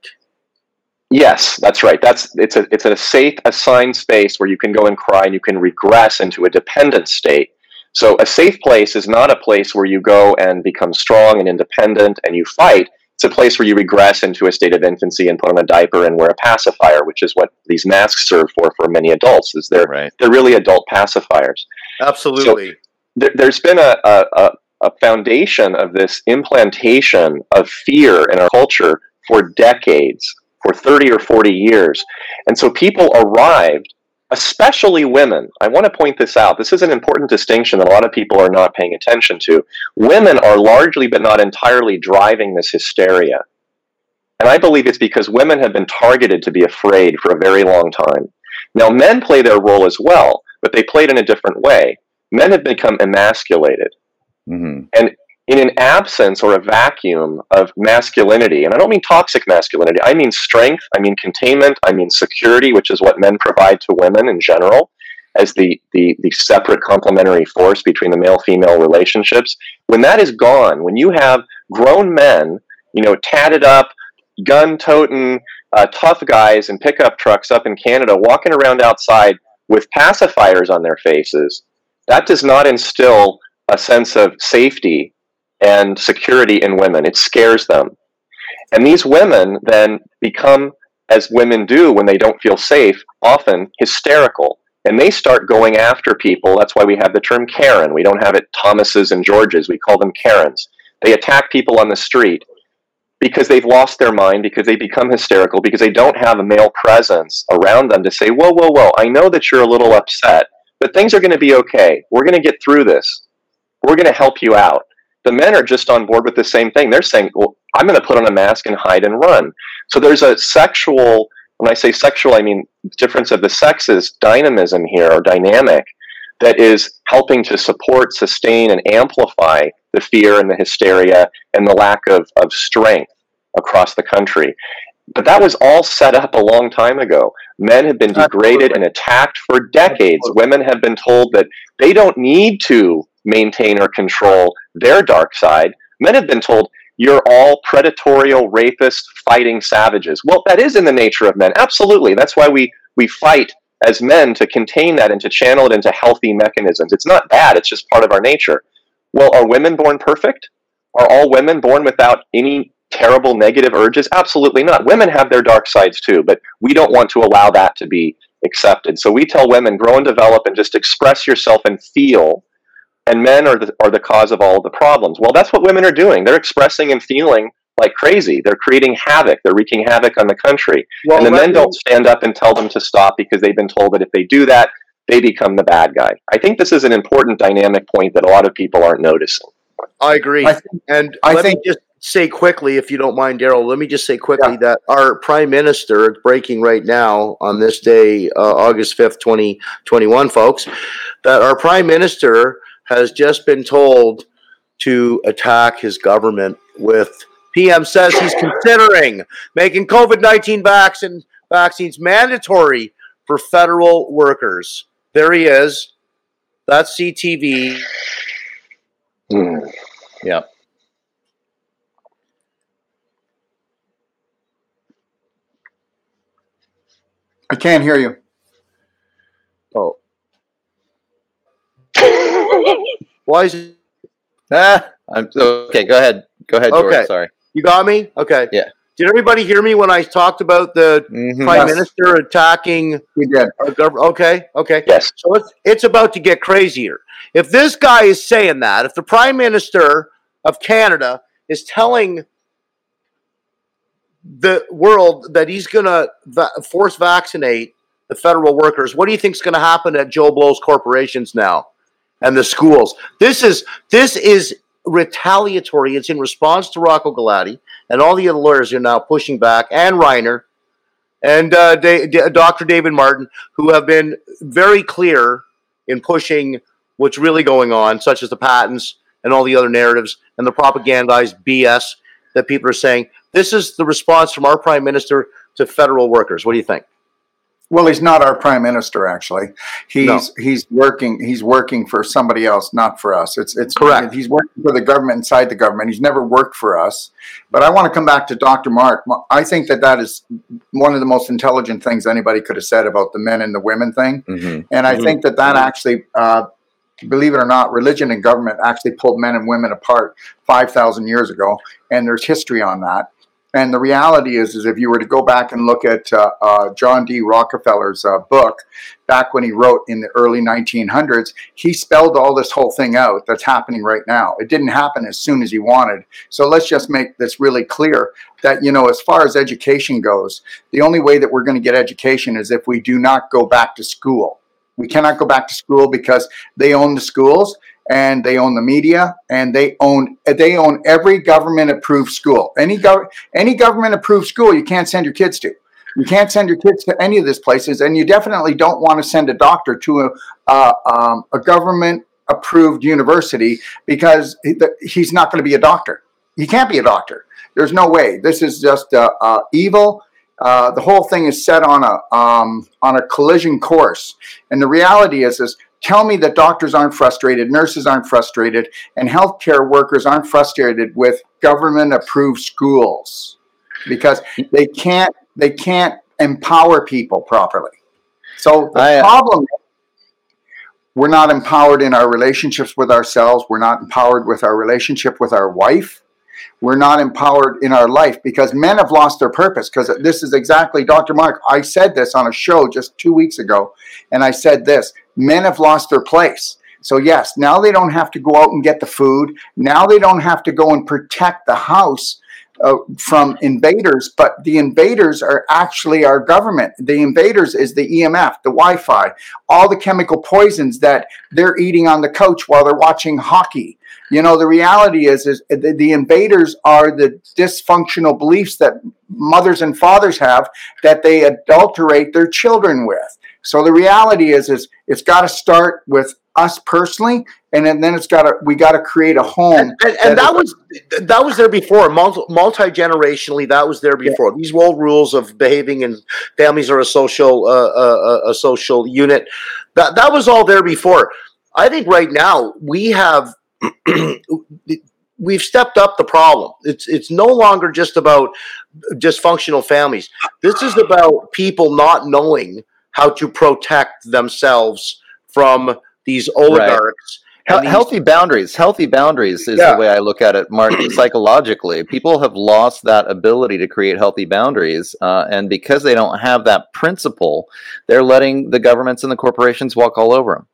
Yes, that's right. That's it's a it's a safe assigned space where you can go and cry and you can regress into a dependent state. So a safe place is not a place where you go and become strong and independent and you fight. It's a place where you regress into a state of infancy and put on a diaper and wear a pacifier, which is what these masks serve for for many adults. Is they're right. they're really adult pacifiers. Absolutely. So there, has been a, a, a foundation of this implantation of fear in our culture for decades for 30 or 40 years. And so people arrived, especially women. I want to point this out. This is an important distinction that a lot of people are not paying attention to. Women are largely, but not entirely, driving this hysteria. And I believe it's because women have been targeted to be afraid for a very long time. Now, men play their role as well, but they played in a different way. Men have become emasculated. Mm-hmm. And in an absence or a vacuum of masculinity, and I don't mean toxic masculinity, I mean strength, I mean containment, I mean security, which is what men provide to women in general as the, the, the separate complementary force between the male female relationships. When that is gone, when you have grown men, you know, tatted up, gun toting, uh, tough guys in pickup trucks up in Canada walking around outside with pacifiers on their faces, that does not instill a sense of safety and security in women. It scares them. And these women then become, as women do when they don't feel safe, often hysterical. And they start going after people. That's why we have the term Karen. We don't have it Thomases and Georges. We call them Karens. They attack people on the street because they've lost their mind, because they become hysterical, because they don't have a male presence around them to say, Whoa, whoa, whoa, I know that you're a little upset, but things are going to be okay. We're going to get through this. We're going to help you out the men are just on board with the same thing. They're saying, well, I'm going to put on a mask and hide and run. So there's a sexual, when I say sexual, I mean difference of the sexes, dynamism here or dynamic that is helping to support, sustain, and amplify the fear and the hysteria and the lack of, of strength across the country. But that was all set up a long time ago. Men have been degraded and attacked for decades. Women have been told that they don't need to maintain or control their dark side. Men have been told, you're all predatorial, rapist, fighting savages. Well, that is in the nature of men. Absolutely. That's why we, we fight as men to contain that and to channel it into healthy mechanisms. It's not bad, it's just part of our nature. Well, are women born perfect? Are all women born without any terrible negative urges? Absolutely not. Women have their dark sides too, but we don't want to allow that to be accepted. So we tell women grow and develop and just express yourself and feel and men are the, are the cause of all the problems. Well, that's what women are doing. They're expressing and feeling like crazy. They're creating havoc. They're wreaking havoc on the country. Well, and the men don't stand up and tell them to stop because they've been told that if they do that, they become the bad guy. I think this is an important dynamic point that a lot of people aren't noticing. I agree. I think, and I let think, me just say quickly, if you don't mind, Darrell, let me just say quickly yeah. that our prime minister, it's breaking right now on this day, uh, August 5th, 2021, folks, that our prime minister has just been told to attack his government with PM says he's considering making COVID 19 vaccine, vaccines mandatory for federal workers. There he is. That's CTV. Mm. Yeah. I can't hear you. Why is it? Ah, I'm okay. Go ahead. Go ahead, George. Okay. Sorry. You got me? Okay. Yeah. Did everybody hear me when I talked about the mm-hmm. prime yes. minister attacking? We did. Okay. Okay. Yes. So it's it's about to get crazier. If this guy is saying that, if the prime minister of Canada is telling the world that he's going to va- force vaccinate the federal workers, what do you think is going to happen at Joe Blow's corporations now? And the schools. This is this is retaliatory. It's in response to Rocco Galati and all the other lawyers are now pushing back, and Reiner and uh, Dr. David Martin, who have been very clear in pushing what's really going on, such as the patents and all the other narratives and the propagandized BS that people are saying. This is the response from our prime minister to federal workers. What do you think? Well, he's not our prime minister. Actually, he's no. he's working he's working for somebody else, not for us. It's it's correct. He's working for the government inside the government. He's never worked for us. But I want to come back to Dr. Mark. I think that that is one of the most intelligent things anybody could have said about the men and the women thing. Mm-hmm. And I mm-hmm. think that that actually. Uh, believe it or not, religion and government actually pulled men and women apart 5,000 years ago, and there's history on that. And the reality is, is if you were to go back and look at uh, uh, John D. Rockefeller's uh, book, back when he wrote in the early 1900s, he spelled all this whole thing out that's happening right now. It didn't happen as soon as he wanted. So let's just make this really clear that, you know, as far as education goes, the only way that we're going to get education is if we do not go back to school. We cannot go back to school because they own the schools and they own the media and they own they own every government approved school. Any gov- any government approved school you can't send your kids to. You can't send your kids to any of these places, and you definitely don't want to send a doctor to a uh, um, a government approved university because he's not going to be a doctor. He can't be a doctor. There's no way. This is just uh, uh, evil. Uh, the whole thing is set on a um, on a collision course, and the reality is is tell me that doctors aren't frustrated, nurses aren't frustrated, and healthcare workers aren't frustrated with government approved schools because they can't they can't empower people properly. So the I, uh, problem we're not empowered in our relationships with ourselves, we're not empowered with our relationship with our wife. We're not empowered in our life because men have lost their purpose. Because this is exactly, Dr. Mark, I said this on a show just two weeks ago, and I said this men have lost their place. So, yes, now they don't have to go out and get the food. Now they don't have to go and protect the house uh, from invaders, but the invaders are actually our government. The invaders is the EMF, the Wi Fi, all the chemical poisons that they're eating on the couch while they're watching hockey. You know, the reality is, is the, the invaders are the dysfunctional beliefs that mothers and fathers have that they adulterate their children with. So the reality is, is it's got to start with us personally, and then, then it's got to we got to create a home. And, and, and that, that was that was there before, multi generationally. That was there before. Yeah. These old rules of behaving and families are a social uh, uh, uh, a social unit. That that was all there before. I think right now we have. we've stepped up the problem. It's it's no longer just about dysfunctional families. This is about people not knowing how to protect themselves from these oligarchs. Right. These- healthy boundaries. Healthy boundaries is yeah. the way I look at it, Mark. psychologically, people have lost that ability to create healthy boundaries, uh, and because they don't have that principle, they're letting the governments and the corporations walk all over them.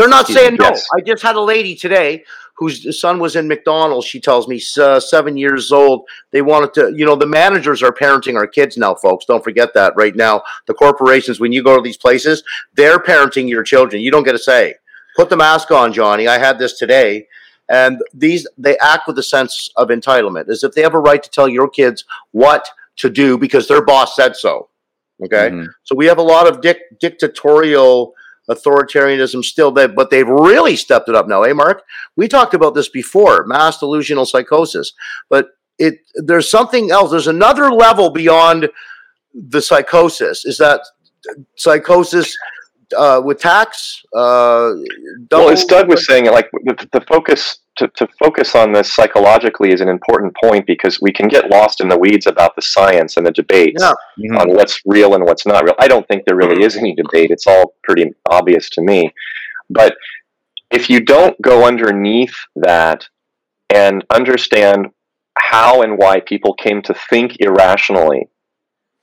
They're not Excuse saying me. no. Yes. I just had a lady today whose son was in McDonald's. She tells me uh, seven years old. They wanted to, you know, the managers are parenting our kids now, folks. Don't forget that right now. The corporations, when you go to these places, they're parenting your children. You don't get a say. Put the mask on, Johnny. I had this today. And these, they act with a sense of entitlement, as if they have a right to tell your kids what to do because their boss said so. Okay. Mm-hmm. So we have a lot of dic- dictatorial authoritarianism still there, but they've really stepped it up now, eh, Mark? We talked about this before, mass delusional psychosis, but it there's something else. There's another level beyond the psychosis. Is that psychosis uh, with tax? Uh, well, as Doug was saying, like the, the focus to, to focus on this psychologically is an important point because we can get lost in the weeds about the science and the debates yeah. mm-hmm. on what's real and what's not real. I don't think there really is any debate. It's all pretty obvious to me. But if you don't go underneath that and understand how and why people came to think irrationally,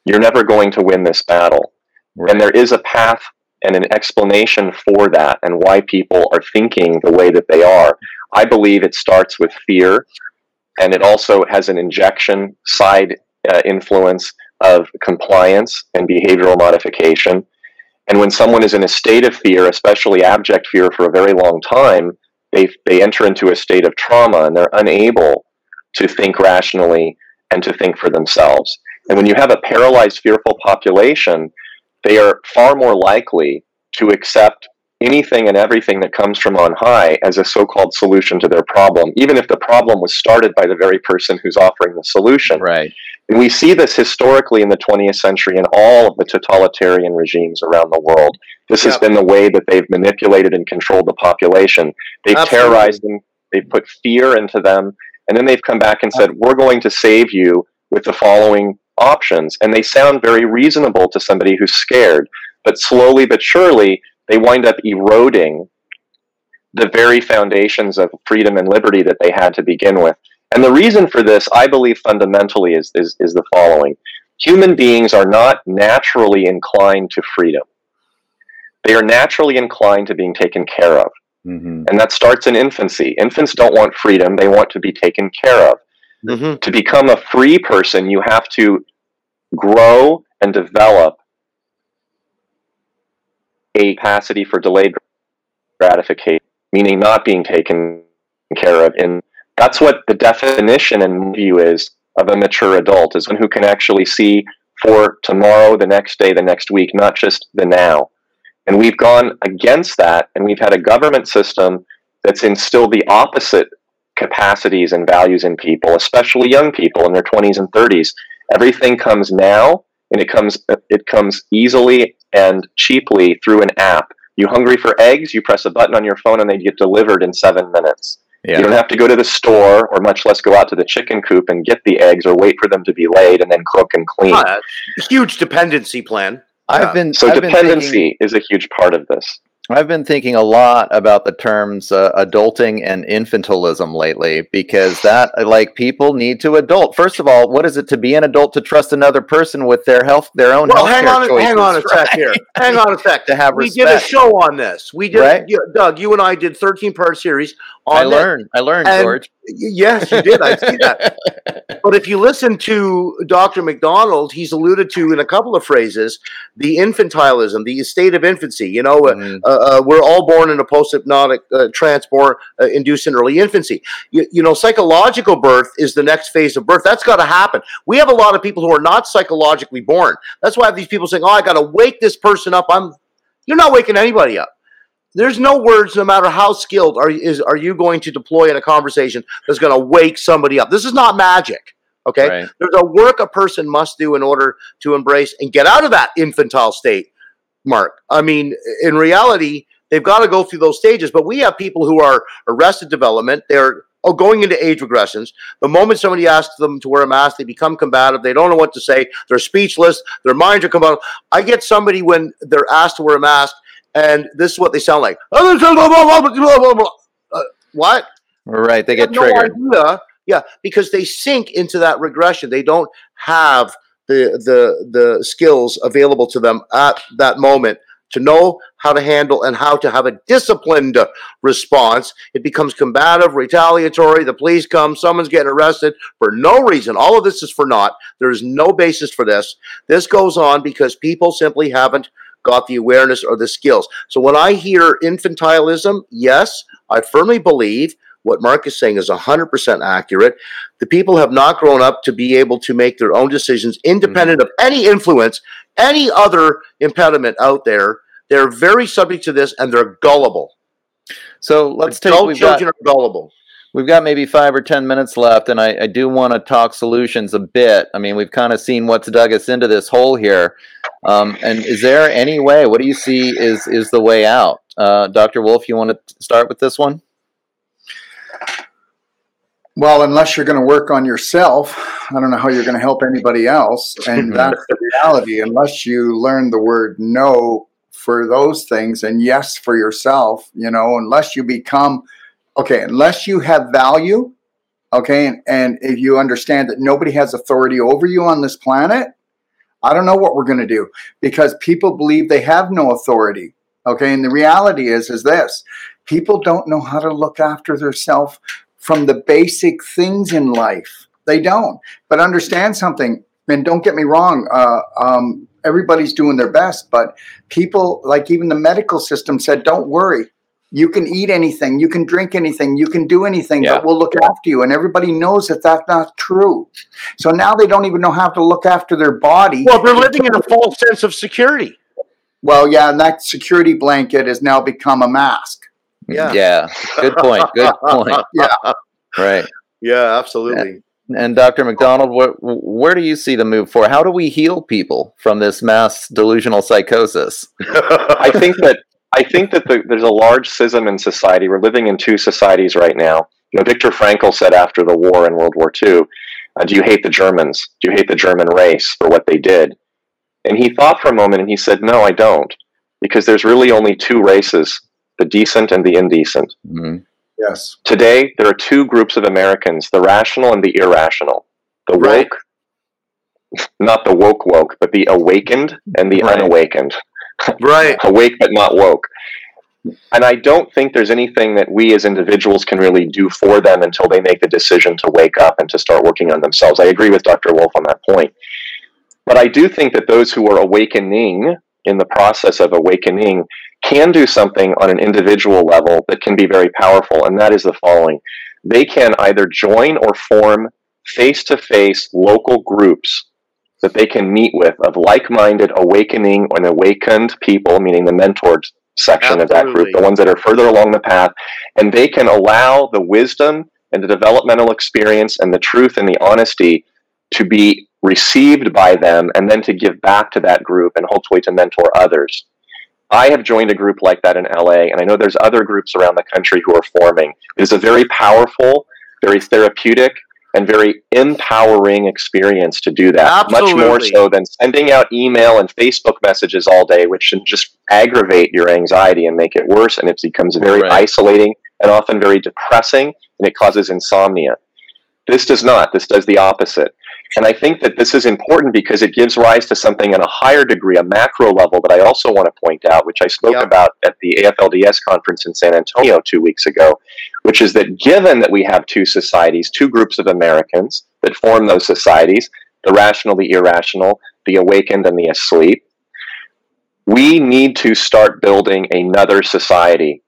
you're never going to win this battle. Right. And there is a path and an explanation for that and why people are thinking the way that they are. I believe it starts with fear, and it also has an injection side uh, influence of compliance and behavioral modification. And when someone is in a state of fear, especially abject fear, for a very long time, they, they enter into a state of trauma and they're unable to think rationally and to think for themselves. And when you have a paralyzed, fearful population, they are far more likely to accept anything and everything that comes from on high as a so-called solution to their problem even if the problem was started by the very person who's offering the solution right And we see this historically in the 20th century in all of the totalitarian regimes around the world. This yep. has been the way that they've manipulated and controlled the population. They've Absolutely. terrorized them, they've put fear into them, and then they've come back and uh. said, We're going to save you with the following options. And they sound very reasonable to somebody who's scared. But slowly but surely, they wind up eroding the very foundations of freedom and liberty that they had to begin with. And the reason for this, I believe fundamentally, is, is, is the following human beings are not naturally inclined to freedom. They are naturally inclined to being taken care of. Mm-hmm. And that starts in infancy. Infants don't want freedom, they want to be taken care of. Mm-hmm. To become a free person, you have to grow and develop a capacity for delayed gratification, meaning not being taken care of. And that's what the definition and view is of a mature adult is one who can actually see for tomorrow, the next day, the next week, not just the now. And we've gone against that, and we've had a government system that's instilled the opposite capacities and values in people, especially young people in their 20s and 30s. Everything comes now, and it comes it comes easily and cheaply through an app. You hungry for eggs? You press a button on your phone, and they get delivered in seven minutes. Yeah. You don't have to go to the store, or much less go out to the chicken coop and get the eggs, or wait for them to be laid and then cook and clean. Uh, huge dependency plan. I've been so I've dependency been thinking, is a huge part of this. I've been thinking a lot about the terms uh, adulting and infantilism lately because that, like, people need to adult. First of all, what is it to be an adult to trust another person with their health, their own well, hang on, choices, hang on a right? sec here. Hang on a sec. to have respect. we respect. did a show on this. We did, right? Doug. You and I did thirteen part series. I learned. I learned, George. Yes, you did. I see that. but if you listen to Dr. McDonald, he's alluded to in a couple of phrases the infantilism, the state of infancy. You know, uh, mm. uh, uh, we're all born in a post hypnotic uh, transport uh, induced in early infancy. You, you, know, psychological birth is the next phase of birth. That's got to happen. We have a lot of people who are not psychologically born. That's why these people saying, "Oh, I got to wake this person up." I'm. You're not waking anybody up there's no words, no matter how skilled, are is are you going to deploy in a conversation that's going to wake somebody up? This is not magic. Okay, right. there's a work a person must do in order to embrace and get out of that infantile state. Mark, I mean, in reality, they've got to go through those stages. But we have people who are arrested development. They're oh, going into age regressions. The moment somebody asks them to wear a mask, they become combative. They don't know what to say. They're speechless. Their minds are combative. I get somebody when they're asked to wear a mask and this is what they sound like. Uh, what? Right, they, get triggered. No yeah, because they sink into that regression. They don't have the the the skills available to them at that moment to know how to handle and how to have a disciplined response. It becomes combative, retaliatory. The police come, someone's getting arrested for no reason. All of this is for naught. There's no basis for this. This goes on because people simply haven't got the awareness or the skills. So when I hear infantilism, yes, I firmly believe what Mark is saying is 100% accurate. The people have not grown up to be able to make their own decisions independent mm-hmm. of any influence, any other impediment out there. They're very subject to this and they're gullible. So let's take Adult children got, are gullible. We've got maybe five or ten minutes left, and I, I do want to talk solutions a bit. I mean, we've kind of seen what's dug us into this hole here. Um, and is there any way? What do you see is is the way out? Uh, Dr. Wolfe, you want to start with this one? Well, unless you're going to work on yourself, I don't know how you're going to help anybody else. And that's the reality. Unless you learn the word no for those things and yes for yourself, you know, unless you become, okay, unless you have value, okay, and, and if you understand that nobody has authority over you on this planet, I don't know what we're going to do because people believe they have no authority. Okay. And the reality is, is this people don't know how to look after themselves from the basic things in life. They don't. But understand something, and don't get me wrong, uh, um, everybody's doing their best, but people, like even the medical system, said, don't worry. You can eat anything, you can drink anything, you can do anything, yeah. but we'll look after you. And everybody knows that that's not true. So now they don't even know how to look after their body. Well, they're living in a false sense of security. Well, yeah, and that security blanket has now become a mask. Yeah. Yeah. Good point. Good point. yeah. Right. Yeah, absolutely. and Dr. McDonald, where, where do you see the move for? How do we heal people from this mass delusional psychosis? I think that I think that the, there's a large schism in society. We're living in two societies right now. You know, Viktor Frankl said after the war in World War II, uh, "Do you hate the Germans? Do you hate the German race for what they did?" And he thought for a moment and he said, "No, I don't, because there's really only two races: the decent and the indecent." Mm-hmm. Yes. Today, there are two groups of Americans: the rational and the irrational. The woke, right. not the woke woke, but the awakened and the right. unawakened. Right. Awake but not woke. And I don't think there's anything that we as individuals can really do for them until they make the decision to wake up and to start working on themselves. I agree with Dr. Wolfe on that point. But I do think that those who are awakening in the process of awakening can do something on an individual level that can be very powerful, and that is the following. They can either join or form face to face local groups that they can meet with of like-minded awakening and awakened people, meaning the mentored section Absolutely. of that group, the ones that are further along the path, and they can allow the wisdom and the developmental experience and the truth and the honesty to be received by them and then to give back to that group and hopefully to mentor others. I have joined a group like that in LA, and I know there's other groups around the country who are forming. It is a very powerful, very therapeutic, and very empowering experience to do that. Absolutely. Much more so than sending out email and Facebook messages all day, which can just aggravate your anxiety and make it worse. And it becomes very right. isolating and often very depressing, and it causes insomnia. This does not. This does the opposite. And I think that this is important because it gives rise to something on a higher degree, a macro level that I also want to point out, which I spoke yep. about at the AFLDS conference in San Antonio two weeks ago, which is that given that we have two societies, two groups of Americans that form those societies, the rational, the irrational, the awakened, and the asleep, we need to start building another society.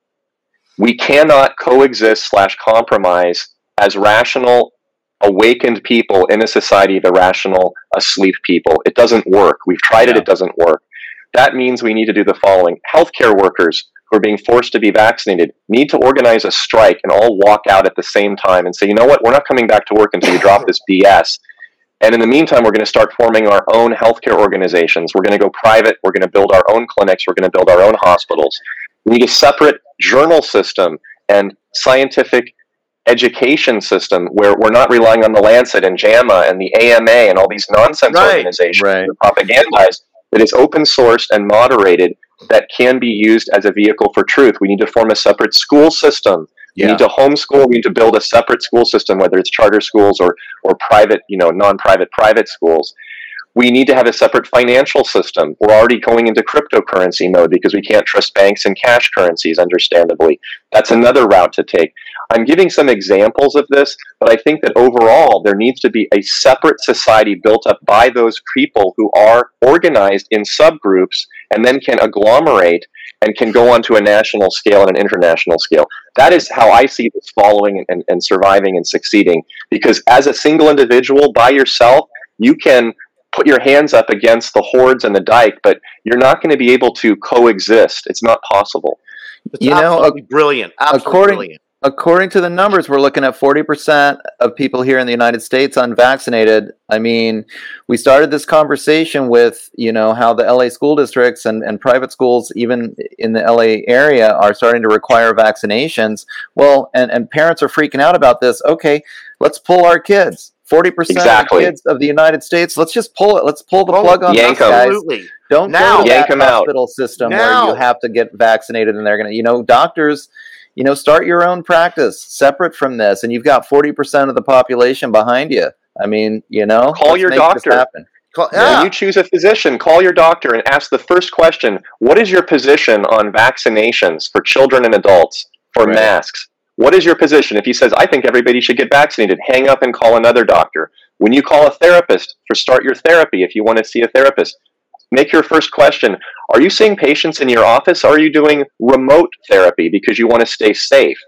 We cannot coexist slash compromise as rational awakened people in a society of irrational, asleep people. It doesn't work. We've tried yeah. it, it doesn't work. That means we need to do the following healthcare workers who are being forced to be vaccinated need to organize a strike and all walk out at the same time and say, you know what, we're not coming back to work until you drop this BS. And in the meantime, we're going to start forming our own healthcare organizations. We're going to go private. We're going to build our own clinics. We're going to build our own hospitals. We need a separate journal system and scientific education system where we're not relying on the Lancet and JAMA and the AMA and all these nonsense right, organizations right. that propagandize that is open sourced and moderated that can be used as a vehicle for truth. We need to form a separate school system. Yeah. We need to homeschool. We need to build a separate school system, whether it's charter schools or or private, you know, non-private private schools. We need to have a separate financial system. We're already going into cryptocurrency mode because we can't trust banks and cash currencies, understandably. That's another route to take. I'm giving some examples of this, but I think that overall there needs to be a separate society built up by those people who are organized in subgroups and then can agglomerate and can go on to a national scale and an international scale. That is how I see this following and, and surviving and succeeding. Because as a single individual by yourself, you can put your hands up against the hordes and the dike, but you're not going to be able to coexist. It's not possible. It's you know, brilliant. Absolutely according, brilliant. According to the numbers, we're looking at 40% of people here in the United States unvaccinated. I mean, we started this conversation with, you know, how the LA school districts and, and private schools, even in the LA area, are starting to require vaccinations. Well, and, and parents are freaking out about this. Okay, let's pull our kids. 40% exactly. of the kids of the United States, let's just pull it. Let's pull the plug on Yank us, guys. Absolutely. Don't now. go to Yank that hospital out. system now. where you have to get vaccinated and they're going to, you know, doctors – you know, start your own practice separate from this, and you've got forty percent of the population behind you. I mean, you know, call your doctor. Call, yeah. When you choose a physician, call your doctor and ask the first question: What is your position on vaccinations for children and adults for right. masks? What is your position? If he says, "I think everybody should get vaccinated," hang up and call another doctor. When you call a therapist for start your therapy, if you want to see a therapist, make your first question Are you seeing patients in your office? Or are you doing remote therapy because you want to stay safe?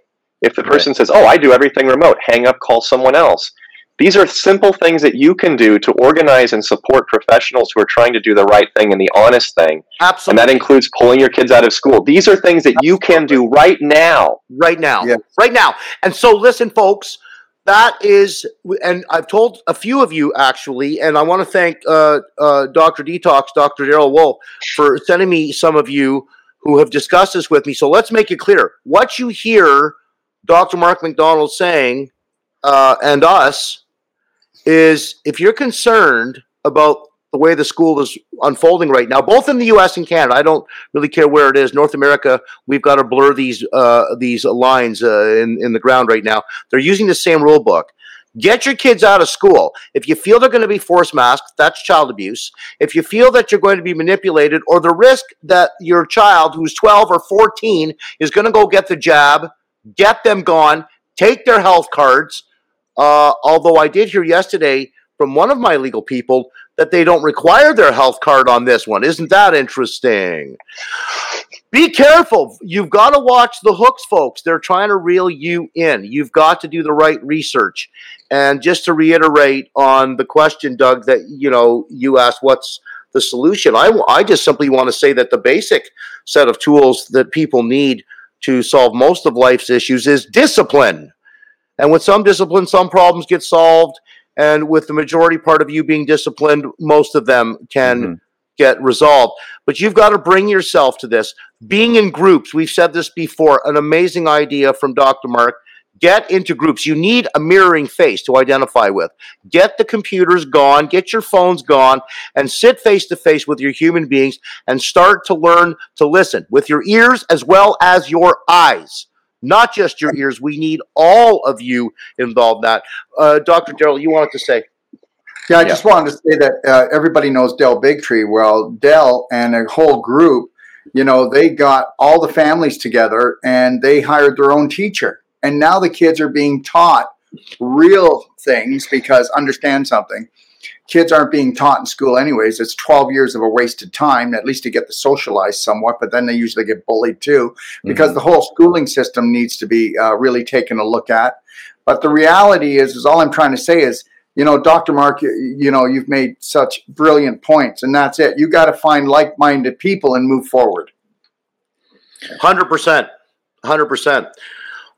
If the person right. says, Oh, I do everything remote, hang up, call someone else. These are simple things that you can do to organize and support professionals who are trying to do the right thing and the honest thing. Absolutely. And that includes pulling your kids out of school. These are things that you can do right now. Right now. Yeah. Right now. And so, listen, folks, that is, and I've told a few of you actually, and I want to thank uh, uh, Dr. Detox, Dr. Darrell Wolfe, for sending me some of you who have discussed this with me. So let's make it clear. What you hear Dr. Mark McDonald saying, uh, and us, is if you're concerned about the way the school is unfolding right now, both in the U.S. and Canada. I don't really care where it is. North America, we've got to blur these uh, these lines uh, in in the ground right now. They're using the same rule book. Get your kids out of school. If you feel they're going to be forced masked, that's child abuse. If you feel that you're going to be manipulated, or the risk that your child who's 12 or 14 is going to go get the jab, get them gone, take their health cards. Uh, although I did hear yesterday from one of my legal people that they don't require their health card on this one. Isn't that interesting? Be careful. You've got to watch the hooks, folks. They're trying to reel you in. You've got to do the right research. And just to reiterate on the question, Doug, that you know you asked, what's the solution? I, I just simply want to say that the basic set of tools that people need to solve most of life's issues is discipline. And with some discipline, some problems get solved and with the majority part of you being disciplined, most of them can mm-hmm. get resolved. But you've got to bring yourself to this. Being in groups, we've said this before, an amazing idea from Dr. Mark. Get into groups. You need a mirroring face to identify with. Get the computers gone, get your phones gone, and sit face to face with your human beings and start to learn to listen with your ears as well as your eyes not just your ears. We need all of you involved in that. Uh, Dr. Darrell, you wanted to say? Yeah, I yeah. just wanted to say that uh, everybody knows Del Bigtree. Well, Del and a whole group, you know, they got all the families together and they hired their own teacher. And now the kids are being taught real things because understand something kids aren't being taught in school anyways. It's 12 years of a wasted time, at least to get to socialize somewhat, but then they usually get bullied too because mm-hmm. the whole schooling system needs to be uh, really taken a look at. But the reality is, is all I'm trying to say is, you know, Dr. Mark, you, you know, you've made such brilliant points, and that's it. You got to find like-minded people and move forward. Hundred percent, hundred percent.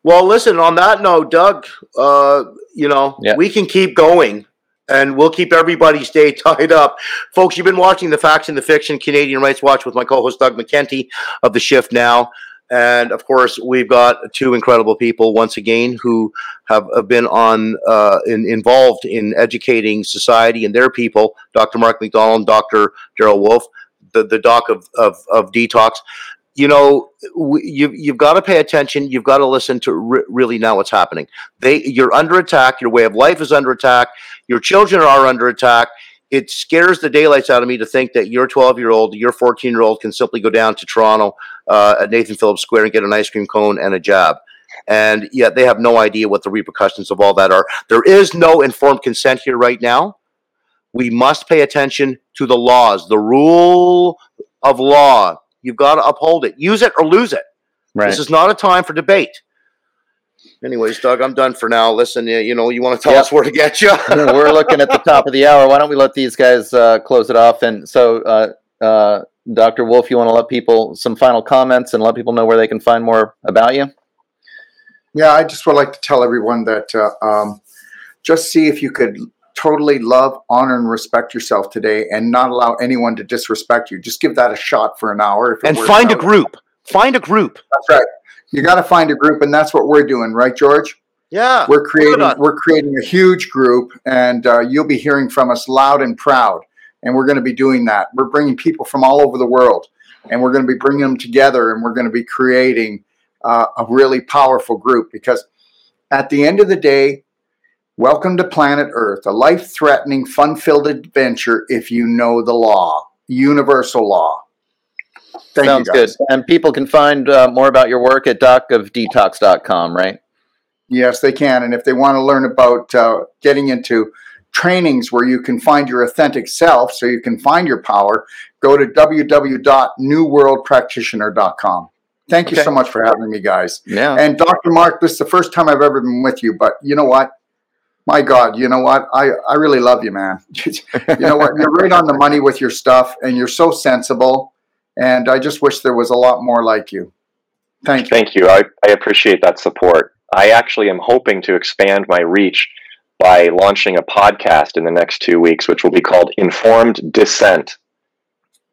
Well, listen. On that note, Doug, uh, you know, yeah. we can keep going and we'll keep everybody's day tied up. Folks, you've been watching the Facts and the Fiction Canadian Rights Watch with my co host Doug McKenty of The Shift Now. And of course, we've got two incredible people once again who have, been on uh, in, involved in educating society and their people. Dr. Mark McDonald, Dr. Darrell Wolfe, the, the doc of, of, of detox you know you you've got to pay attention you've got to listen to re- really now what's happening. They you're under attack your way of life is under attack your children are under attack. It scares the daylights out of me to think that your 12 year old your 14 year old can simply go down to toronto uh, at nathan phillips square and get an ice cream cone and a jab. And yet they have no idea what the repercussions of all that are. There is no informed consent here right now. We must pay attention to the laws the rule of law You've got to uphold it. Use it or lose it. Right. This is not a time for debate. Anyways, Doug, I'm done for now. Listen, you know, you want to tell yep. us where to get you? We're looking at the top of the hour. Why don't we let these guys uh, close it off? And so, uh, uh, Dr. Wolfe, you want to let people some final comments and let people know where they can find more about you? Yeah, I just would like to tell everyone that uh, um, just see if you could totally love, honor, and respect yourself today and not allow anyone to disrespect you. Just give that a shot for an hour. and find a group. Find a group. That's right. You got to find a group, and that's what we're doing, right, George? Yeah, we're creating we're creating a huge group, and uh, you'll be hearing from us loud and proud. And we're going to be doing that. We're bringing people from all over the world, and we're going to be bringing them together, and we're going to be creating uh, a really powerful group. Because at the end of the day, Welcome to Planet Earth, a life threatening, fun filled adventure if you know the law, universal law. Thank Sounds good. And people can find uh, more about your work at docofdetox.com, right? Yes, they can. And if they want to learn about uh, getting into trainings where you can find your authentic self so you can find your power, go to www.newworldpractitioner.com. Thank you okay. so much for having me, guys. Yeah. And Dr. Mark, this is the first time I've ever been with you, but you know what? My God, you know what? I, I really love you, man. you know what? You're right on the money with your stuff and you're so sensible. And I just wish there was a lot more like you. Thank you. Thank you. I, I appreciate that support. I actually am hoping to expand my reach by launching a podcast in the next two weeks, which will be called Informed Dissent.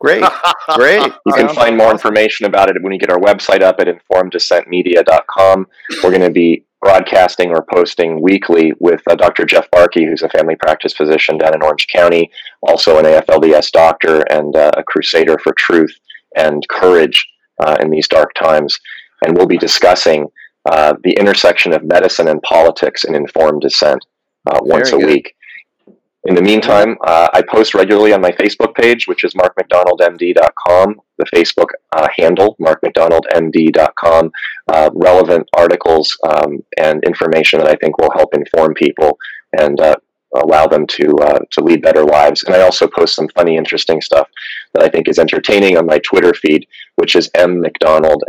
Great, great. You can find more information about it when you get our website up at informeddissentmedia.com. We're going to be broadcasting or posting weekly with uh, Dr. Jeff Barke, who's a family practice physician down in Orange County, also an AFLDS doctor and uh, a crusader for truth and courage uh, in these dark times. And we'll be discussing uh, the intersection of medicine and politics in informed dissent uh, once Very a good. week. In the meantime, uh, I post regularly on my Facebook page, which is markmcdonaldmd.com, the Facebook uh, handle, markmcdonaldmd.com, uh, relevant articles um, and information that I think will help inform people and uh, allow them to uh, to lead better lives. And I also post some funny, interesting stuff that I think is entertaining on my Twitter feed, which is m mcdonald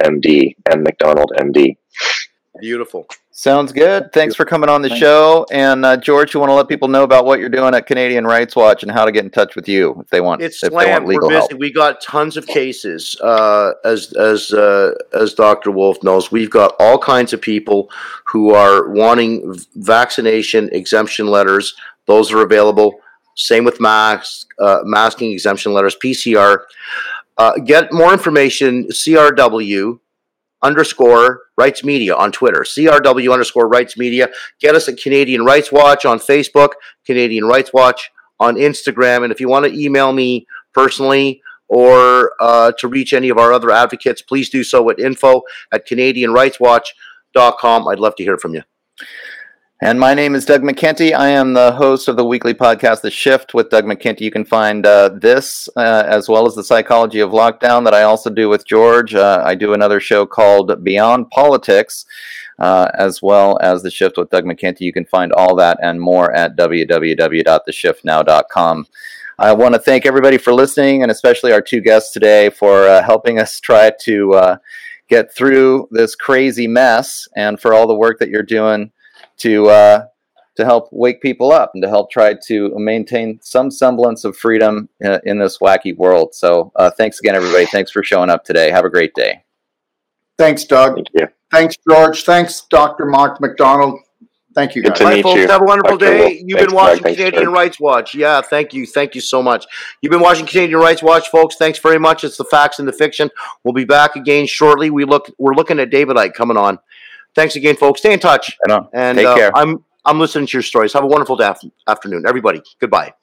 md m mcdonald md. Beautiful. Sounds good. Thanks for coming on the show. And uh, George, you want to let people know about what you're doing at Canadian Rights Watch and how to get in touch with you if they want. It's if slammed. We're busy. Help. We got tons of cases. Uh, as as uh, as Dr. Wolfe knows, we've got all kinds of people who are wanting vaccination exemption letters. Those are available. Same with mask uh, masking exemption letters, PCR. Uh, get more information. CRW underscore rights media on Twitter, CRW underscore rights media. Get us at Canadian Rights Watch on Facebook, Canadian Rights Watch on Instagram. And if you want to email me personally or uh, to reach any of our other advocates, please do so at info at CanadianRightsWatch.com. I'd love to hear from you. And my name is Doug McKenty. I am the host of the weekly podcast, The Shift with Doug McKenty. You can find uh, this uh, as well as the psychology of lockdown that I also do with George. Uh, I do another show called Beyond Politics, uh, as well as The Shift with Doug McKenty. You can find all that and more at www.theshiftnow.com. I want to thank everybody for listening, and especially our two guests today for uh, helping us try to uh, get through this crazy mess and for all the work that you're doing to uh, to help wake people up and to help try to maintain some semblance of freedom uh, in this wacky world. So, uh, thanks again, everybody. Thanks for showing up today. Have a great day. Thanks, Doug. Thank you. Thanks, George. Thanks, Dr. Mark McDonald. Thank you, guys. Good to meet folks. You. Have a wonderful Dr. day. You've been watching Doug. Canadian Thanks, Rights Watch. Yeah, thank you. Thank you so much. You've been watching Canadian Rights Watch, folks. Thanks very much. It's the facts and the fiction. We'll be back again shortly. We look we're looking at David Icke coming on. Thanks again, folks. Stay in touch. And Take uh, care. I'm I'm listening to your stories. Have a wonderful afternoon, everybody. Goodbye.